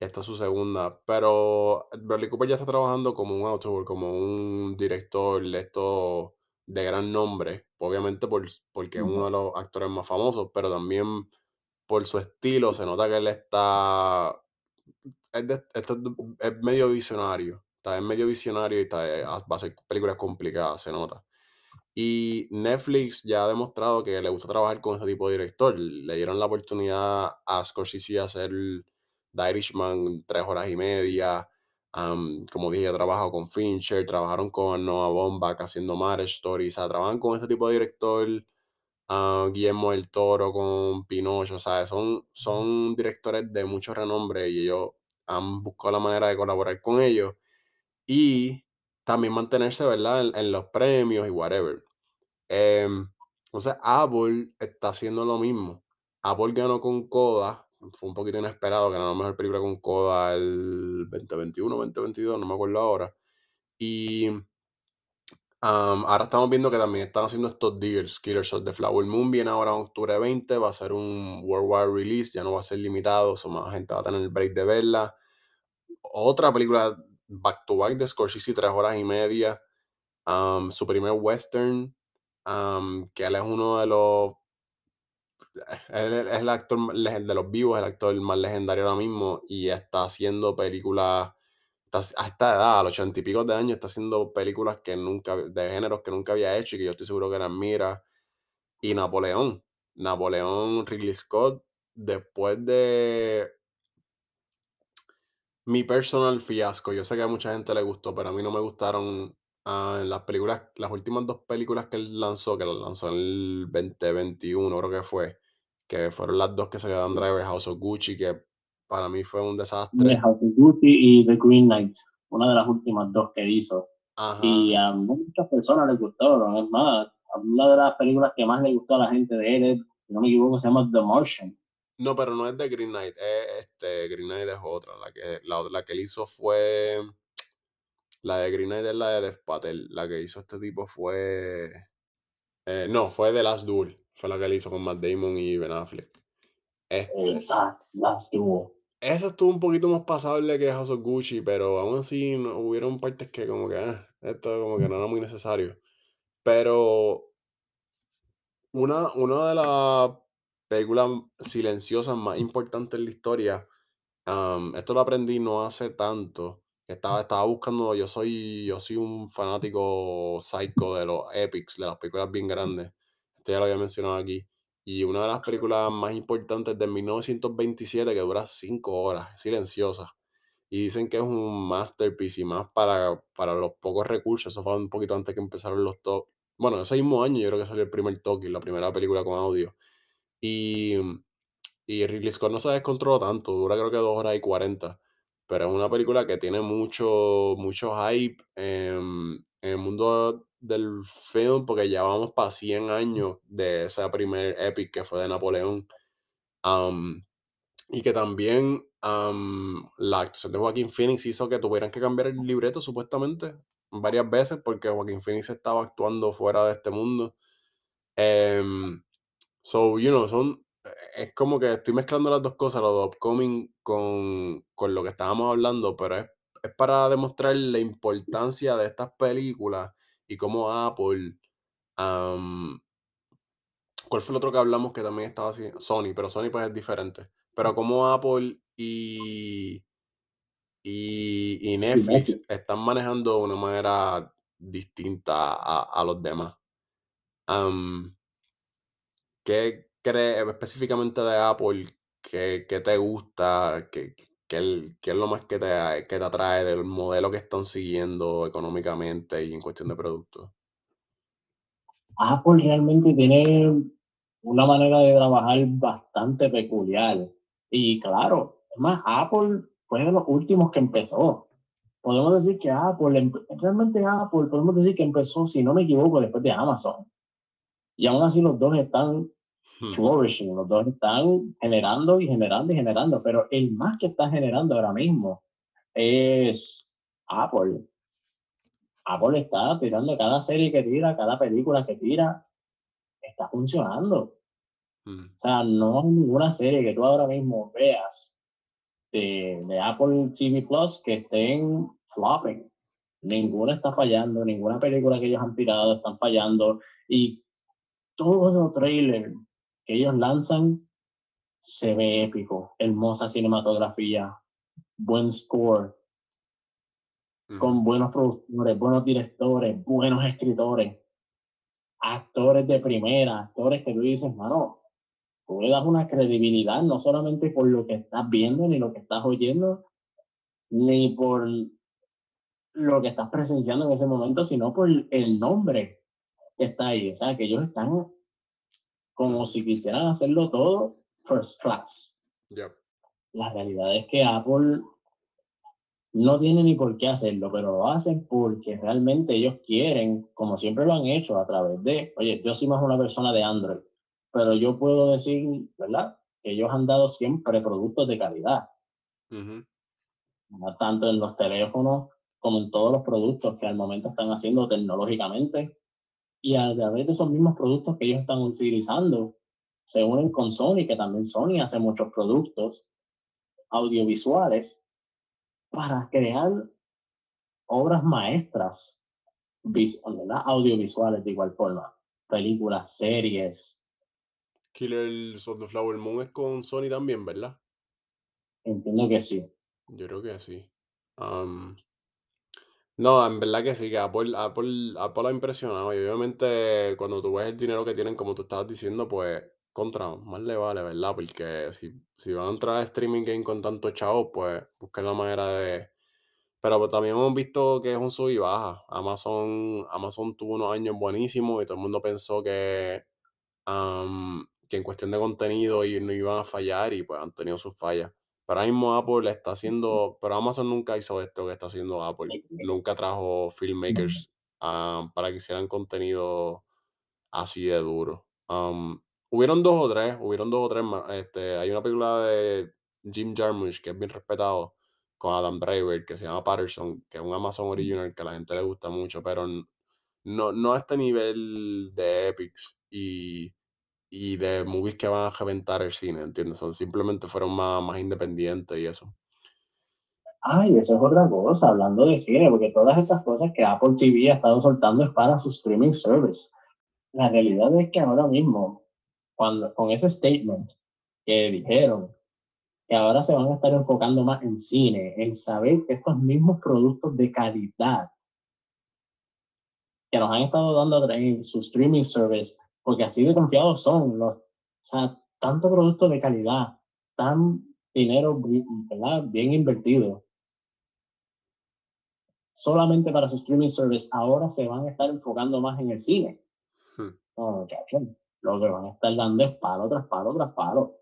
Esta es su segunda. Pero Bradley Cooper ya está trabajando como un autor, como un director de esto de gran nombre. Obviamente por, porque es uno de los actores más famosos, pero también por su estilo se nota que él está. Es, es medio visionario. Está en medio visionario y está, eh, va a hacer películas complicadas, se nota. Y Netflix ya ha demostrado que le gusta trabajar con ese tipo de director. Le dieron la oportunidad a Scorsese de hacer The Irishman tres horas y media. como dije, trabajado con Fincher, trabajaron con Noah Baumbach haciendo Marriage Story. O sea, trabajan con ese tipo de director. Uh, Guillermo del Toro con Pinocho, o son, son directores de mucho renombre y ellos han buscado la manera de colaborar con ellos y también mantenerse, ¿verdad? En, los premios y whatever. Em, entonces, Apple está haciendo lo mismo. Apple ganó con Coda, fue un poquito inesperado, ganó la mejor película con Coda el 2021, 2022, no me acuerdo ahora. Y ahora estamos viendo que también están haciendo estos deals. Killer Shot de Flower Moon viene ahora en octubre 20, va a ser un worldwide release, ya no va a ser limitado, o más gente va a tener el break de verla. Otra película back to back de Scorsese, tres horas y media. su primer western, que él es uno de los. Él es el actor de los vivos, el actor más legendario ahora mismo, y está haciendo películas. a esta edad, a los ochenta y pico de años, está haciendo películas que nunca, de géneros que nunca había hecho y que yo estoy seguro que eran Mira. Y Napoleón. Napoleón Ridley Scott, después de mi personal fiasco. Yo sé que a mucha gente le gustó, pero a mí no me gustaron ah, las películas, las últimas dos películas que él lanzó, que las lanzó en el 2021, creo que fue, que fueron las dos que se quedaron Driver House of Gucci, que para mí fue un desastre. House of Gucci y The Green Knight, una de las últimas dos que hizo. Y a muchas personas les gustaron, es más, una de las películas que más le gustó a la gente de él, si no me equivoco, se llama The Martian. No, pero no es de Green Knight, es, este, Green Knight es otra, la que la la que él hizo fue la de Green Knight es la de Dev Patel, la que hizo este tipo fue, eh, no, fue The Last Duel, fue la que él hizo con Matt Damon y Ben Affleck. Este, Exacto, las estuvo. esa estuvo un poquito más pasable que House of Gucci, pero aún así no hubieron partes que como que, ah, esto como que no era muy necesario. Pero una una de las películas silenciosas más importantes en la historia esto lo aprendí no hace tanto. Estaba, estaba buscando, yo soy, yo soy un fanático psycho de los epics, de las películas bien grandes. Esto ya lo había mencionado aquí. Y una de las películas más importantes de 1927 que dura cinco horas, silenciosa. Y dicen que es un masterpiece y más para, para los pocos recursos. Eso fue un poquito antes que empezaron los top. Bueno, ese mismo año yo creo que salió el primer Tolkien, la primera película con audio. Y y Ridley Scott no se descontroló tanto, dura creo que 2 horas y 40, pero es una película que tiene mucho, mucho hype en, el mundo del film, porque ya vamos para 100 años de esa primer epic que fue de Napoleón. Y que también am, la actuación de Joaquín Phoenix hizo que tuvieran que cambiar el libreto supuestamente varias veces porque Joaquín Phoenix estaba actuando fuera de este mundo. Em, So, you know, son, es como que estoy mezclando las 2 cosas, lo de Upcoming con con lo que estábamos hablando, pero es es para demostrar la importancia de estas películas y cómo Apple, ¿cuál fue el otro que hablamos que también estaba así? Sony, pero Sony, pues, es diferente. Pero cómo Apple y y y Netflix. Están manejando de una manera distinta a a los demás. ¿Qué específicamente de Apple? ¿Qué, qué te gusta? ¿Qué, el- qué es lo más que te, que te atrae del modelo que están siguiendo económicamente y en cuestión de productos? Apple realmente tiene una manera de trabajar bastante peculiar. Y claro, es más, Apple fue de los últimos que empezó. Podemos decir que Apple, em- realmente Apple, podemos decir que empezó, si no me equivoco, después de Amazon. Y aún así los dos están Hmm, flourishing, los dos están generando y generando y generando, pero el más que está generando ahora mismo es Apple. Apple está tirando cada serie que tira, cada película que tira, está funcionando. hmm, O sea, no hay ninguna serie que tú ahora mismo veas de, de Apple TV Plus que estén flopping. Ninguna está fallando, ninguna película que ellos han tirado están fallando. Y todo trailer que ellos lanzan se ve épico, hermosa cinematografía, buen score, con buenos productores, buenos directores, buenos escritores, actores de primera, actores que tú dices, mano, tú le das una credibilidad no solamente por lo que estás viendo ni lo que estás oyendo, ni por lo que estás presenciando en ese momento, sino por el nombre que está ahí. O sea, que ellos están como si quisieran hacerlo todo first class. ya, La realidad es que Apple no tiene ni por qué hacerlo, pero lo hacen porque realmente ellos quieren, como siempre lo han hecho a través de, oye, yo soy más una persona de Android, pero yo puedo decir, ¿verdad? Que ellos han dado siempre productos de calidad, ujú, ¿verdad? tanto en los teléfonos como en todos los productos que al momento están haciendo tecnológicamente. Y a través de esos mismos productos que ellos están utilizando, se unen con Sony, que también Sony hace muchos productos audiovisuales para crear obras maestras ¿verdad? audiovisuales de igual forma, películas, series, Killers of the Flower Moon es con Sony también, ¿verdad? entiendo que sí. Yo creo que sí. Am, no, en verdad que sí, que Apple, Apple, Apple ha impresionado. Y obviamente cuando tú ves el dinero que tienen, como tú estabas diciendo, pues contra, más le vale, ¿verdad? Porque si, si van a entrar a streaming game con tanto chavo, pues busquen la manera de... Pero pues, también hemos visto que es un sub y baja. Amazon, Amazon tuvo unos años buenísimos y todo el mundo pensó que, am, que en cuestión de contenido y no iban a fallar y pues han tenido sus fallas. Pero ahora mismo Apple está haciendo, pero Amazon nunca hizo esto que está haciendo Apple. Nunca trajo filmmakers para que hicieran contenido así de duro. Hubieron dos o tres, hubieron dos o tres más. Este, hay una película de Jim Jarmusch que es bien respetado con Adam Driver que se llama Patterson, que es un Amazon original que a la gente le gusta mucho, pero no, no a este nivel de epics y, y de movies que van a reventar el cine, ¿entiendes? Son, simplemente fueron más, más independientes y eso. Ay, eso es otra cosa, hablando de cine, porque todas estas cosas que Apple TV ha estado soltando es para su streaming service. La realidad es que ahora mismo, cuando, con ese statement que dijeron, que ahora se van a estar enfocando más en cine, en saber que estos mismos productos de calidad que nos han estado dando en su streaming service, porque así de confiados son los, o sea, tanto producto de calidad, tan dinero ¿verdad? bien invertido, solamente para su streaming service, ahora se van a estar enfocando más en el cine. Hmm. lo que van a estar dando es palo tras palo tras palo.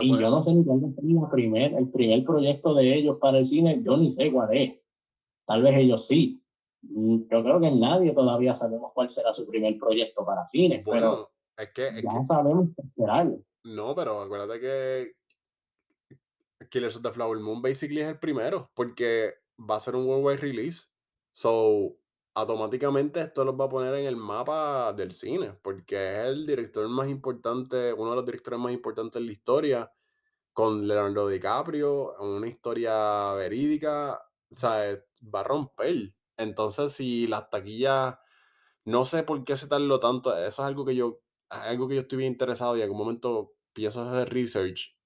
y yo no sé ni cuál es el primer, el primer proyecto de ellos para el cine, yo ni sé cuál es. Tal vez ellos sí. Mm, yo creo que nadie todavía sabemos cuál será su primer proyecto para cine, pero es que, ya que, sabemos esperar. No, pero acuérdate que Killers of the Flower Moon basically es el primero, porque va a ser un worldwide release. So, automáticamente esto los va a poner en el mapa del cine, porque es el director más importante, uno de los directores más importantes en la historia, con Leonardo DiCaprio, una historia verídica, o sea, va a romper. Entonces, si las taquillas, no sé por qué se tardó tanto, eso es algo que yo, algo que yo estoy bien interesado y en algún momento pienso hacer research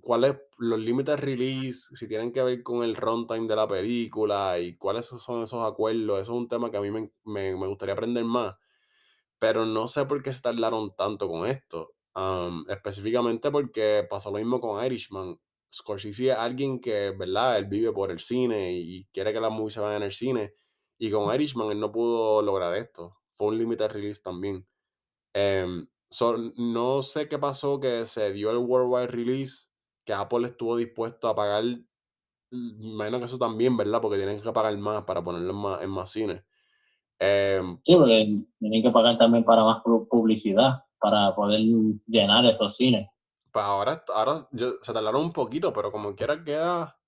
cuáles los límites release, si tienen que ver con el runtime de la película y cuáles son esos acuerdos. Eso es un tema que a mí me, me, gustaría aprender más. Pero no sé por qué se tardaron tanto con esto. específicamente porque pasó lo mismo con Irishman. Scorsese es alguien que, ¿verdad? Él vive por el cine y quiere que las movies se vayan el cine. Y con Irishman él no pudo lograr esto. Fue un limited release también. Em, no sé qué pasó que se dio el worldwide release, que Apple estuvo dispuesto a pagar, menos que eso también, ¿verdad? Porque tienen que pagar más para ponerlo en más, en más cines. Em, sí, porque tienen que pagar también para más publicidad, para poder llenar esos cines. Pues ahora, ahora se tardaron un poquito, pero como quiera queda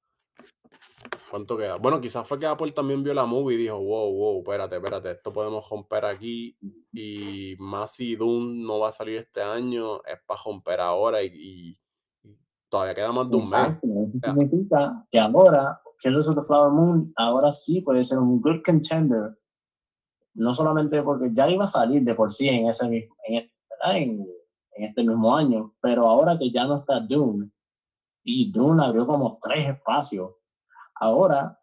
¿Cuánto queda? Bueno, quizás fue que Apple también vio la movie y dijo, wow, wow, espérate, espérate, esto podemos romper aquí. Y más si Doom no va a salir este año, es para romper ahora y, todavía queda más de un mes. Eso significa que ahora, Killers of the Flower Moon, ahora sí puede ser un good contender. No solamente porque ya iba a salir de por sí en ese mismo, en en, en este mismo año, pero ahora que ya no está Doom, y Doom abrió como tres espacios Ahora,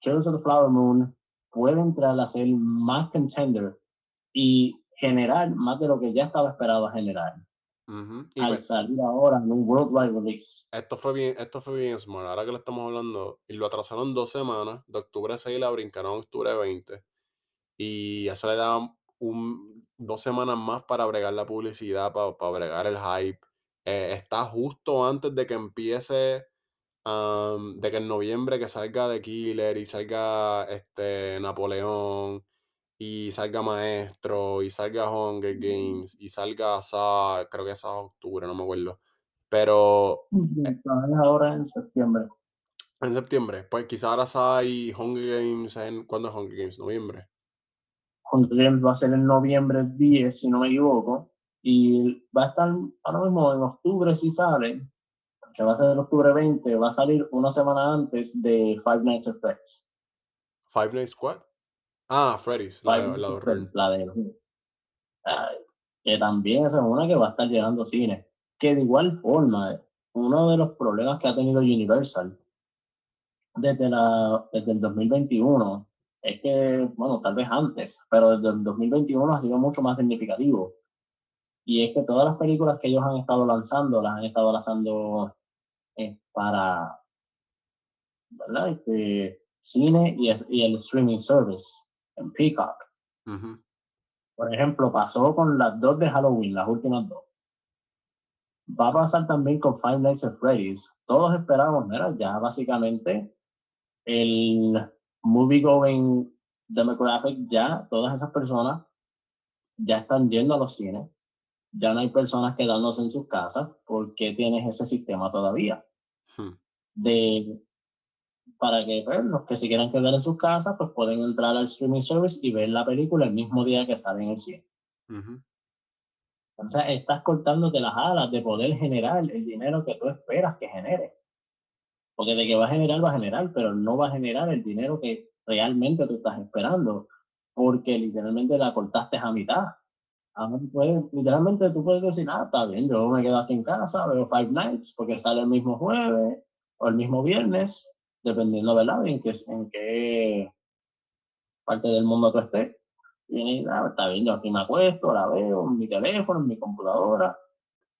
Killers of the Flower Moon puede entrar a ser más contender y generar más de lo que ya estaba esperado a generar. al salir ahora en un worldwide release. Esto fue bien, esto fue bien smart. Ahora que lo estamos hablando, y lo atrasaron dos semanas, de octubre 6 la brincaron a octubre 20. Y eso le da un, dos semanas más para bregar la publicidad, para, para bregar el hype. Eh, está justo antes de que empiece de que en noviembre que salga The Killer y salga este Napoleón y salga Maestro y salga Hunger Games y salga Sa, creo que es a octubre, no me acuerdo. Pero eh ahora en septiembre. En septiembre, pues quizá ahora Sa y Hunger Games en ¿cuándo es Hunger Games? Noviembre. Hunger Games va a ser en noviembre 10, si no me equivoco, y va a estar ahora mismo en octubre si sale, que va a ser el octubre 20, va a salir una semana antes de Five Nights at Freddy's. ¿Five Nights what? Ah, Freddy's, la, de, la, la de que también es una que va a estar llegando cine. Que de igual forma, uno de los problemas que ha tenido Universal desde, la, desde el 2021 es que, bueno, tal vez antes, pero desde el 2021 ha sido mucho más significativo. Y es que todas las películas que ellos han estado lanzando, las han estado lanzando para ¿verdad? Este, cine y, y, el streaming service en Peacock. Por ejemplo, pasó con las dos de Halloween, las últimas dos. Va a pasar también con Five Nights at Freddy's. Todos esperamos, mira, ya básicamente el movie going demographic, ya todas esas personas ya están yendo a los cines, ya no hay personas quedándose en sus casas, ¿por qué tienes ese sistema todavía? Hmm, De, para que pues, los que se quieran quedar en sus casas, pues pueden entrar al streaming service y ver la película el mismo día que sale en el cine. ujú. Entonces estás cortándote las alas de poder generar el dinero que tú esperas que genere. Porque de que va a generar, va a generar, pero no va a generar el dinero que realmente tú estás esperando, porque literalmente la cortaste a mitad. Puedes, literalmente tú puedes decir, ah, está bien, yo me quedo aquí en casa, veo Five Nights, porque sale el mismo jueves o el mismo viernes, dependiendo, ¿verdad?, en qué, en qué parte del mundo tú estés. Y ah, está bien, yo aquí me acuesto, la veo en mi teléfono, en mi computadora,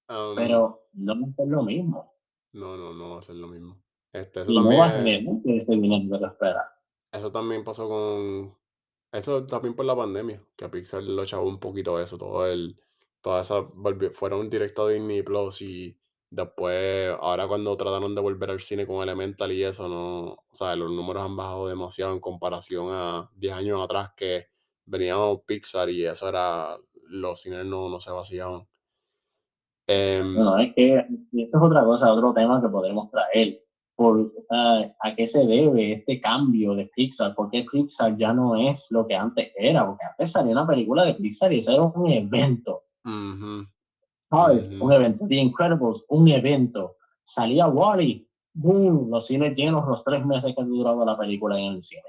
Am, pero no va a ser lo mismo. no, no, no va a ser lo mismo. Este, eso Y no también, generar ese dinero que tú esperas. eso también pasó con, eso también por la pandemia, que a Pixar lo echabó un poquito eso, todo el, todas esas fueron directo a Disney Plus y después, ahora cuando trataron de volver al cine con Elemental y eso, no, o sea, los números han bajado demasiado en comparación a 10 años atrás que veníamos Pixar y eso era, los cines no, no se vacían. Em, Bueno, es que y eso es otra cosa, otro tema que podemos traer. Por, ah, ¿A qué se debe este cambio de Pixar? ¿Por qué Pixar ya no es lo que antes era? Porque antes salía una película de Pixar y eso era un evento. Cars, ujú. un evento. The Incredibles, un evento. Salía Wally, boom, los cines llenos los tres meses que duraba la película en el cine.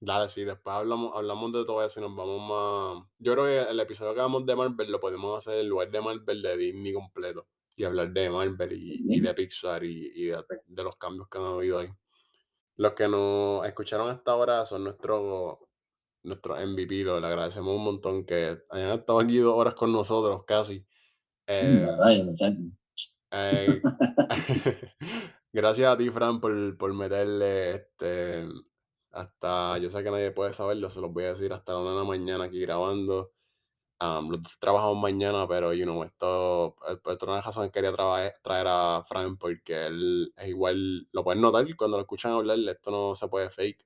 Dale, sí, después hablamos, hablamos de todo eso y nos vamos más. Yo creo que el episodio que hagamos de Marvel lo podemos hacer en lugar de Marvel de Disney completo y hablar de Marvel y, y de Pixar y, y de, de los cambios que han habido ahí. Los que nos escucharon hasta ahora son nuestros nuestros MVP, lo- le agradecemos un montón que hayan estado aquí dos horas con nosotros casi. Eh, Rayos, muchachos. eh, <laughs> <laughs> gracias a ti, Fran, por, por meterle este, hasta, yo sé que nadie puede saberlo, se los voy a decir hasta la una de la mañana aquí grabando. Am, los dos trabajamos mañana, pero, you know, esto, eh, pues, esto es razón que quería traba- traer a Fran porque él es igual, lo pueden notar cuando lo escuchan hablar, esto no se puede fake.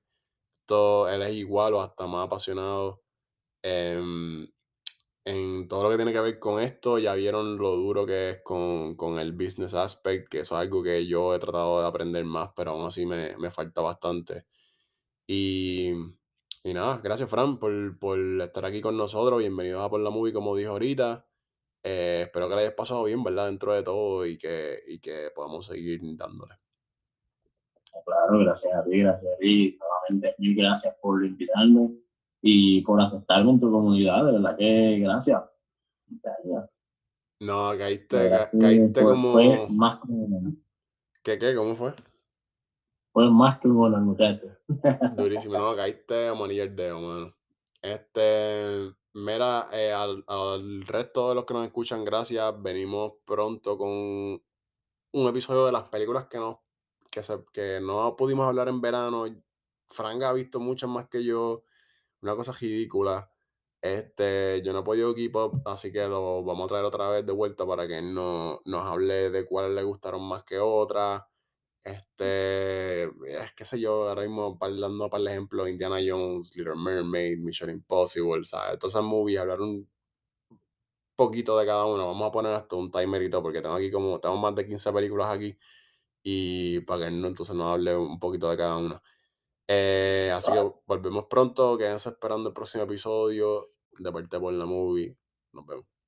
Esto, él es igual o hasta más apasionado. em, en todo lo que tiene que ver con esto, ya vieron lo duro que es con, con el business aspect, que eso es algo que yo he tratado de aprender más, pero aún así me, me falta bastante. Y, y nada, gracias Fran por, por estar aquí con nosotros. Bienvenidos a Por la Movie, como dijo ahorita. Eh, espero que le hayas pasado bien, ¿verdad? Dentro de todo y que, y que podamos seguir dándole. Claro, gracias a ti, gracias a ti. Nuevamente, mil gracias por invitarme y por aceptarme en tu comunidad. De verdad que gracias. Gracias. No, caíste, ca- caíste fue, fue como... más honor. ¿Qué, qué? ¿Cómo fue? Más que un honor, muchachos. Durísimo, no, caíste a manilla el dedo, mano. Este, mira, eh, al, al resto de los que nos escuchan, gracias. Venimos pronto con un episodio de las películas que no, que se, que no pudimos hablar en verano. Frank ha visto muchas más que yo, una cosa ridícula. Este, yo no he podido keep up, así que lo vamos a traer otra vez de vuelta para que no, nos hable de cuáles le gustaron más que otras. Este, es que sé yo, ahora mismo hablando para el ejemplo, Indiana Jones, Little Mermaid, Mission Impossible, ¿sabes? Todas esas movies, hablar un poquito de cada uno. Vamos a poner hasta un timer y todo, porque tengo aquí como, tengo más de 15 películas aquí y para que no, entonces nos hable un poquito de cada una. Eh, así que volvemos pronto, quédense esperando el próximo episodio de parte por la movie. Nos vemos.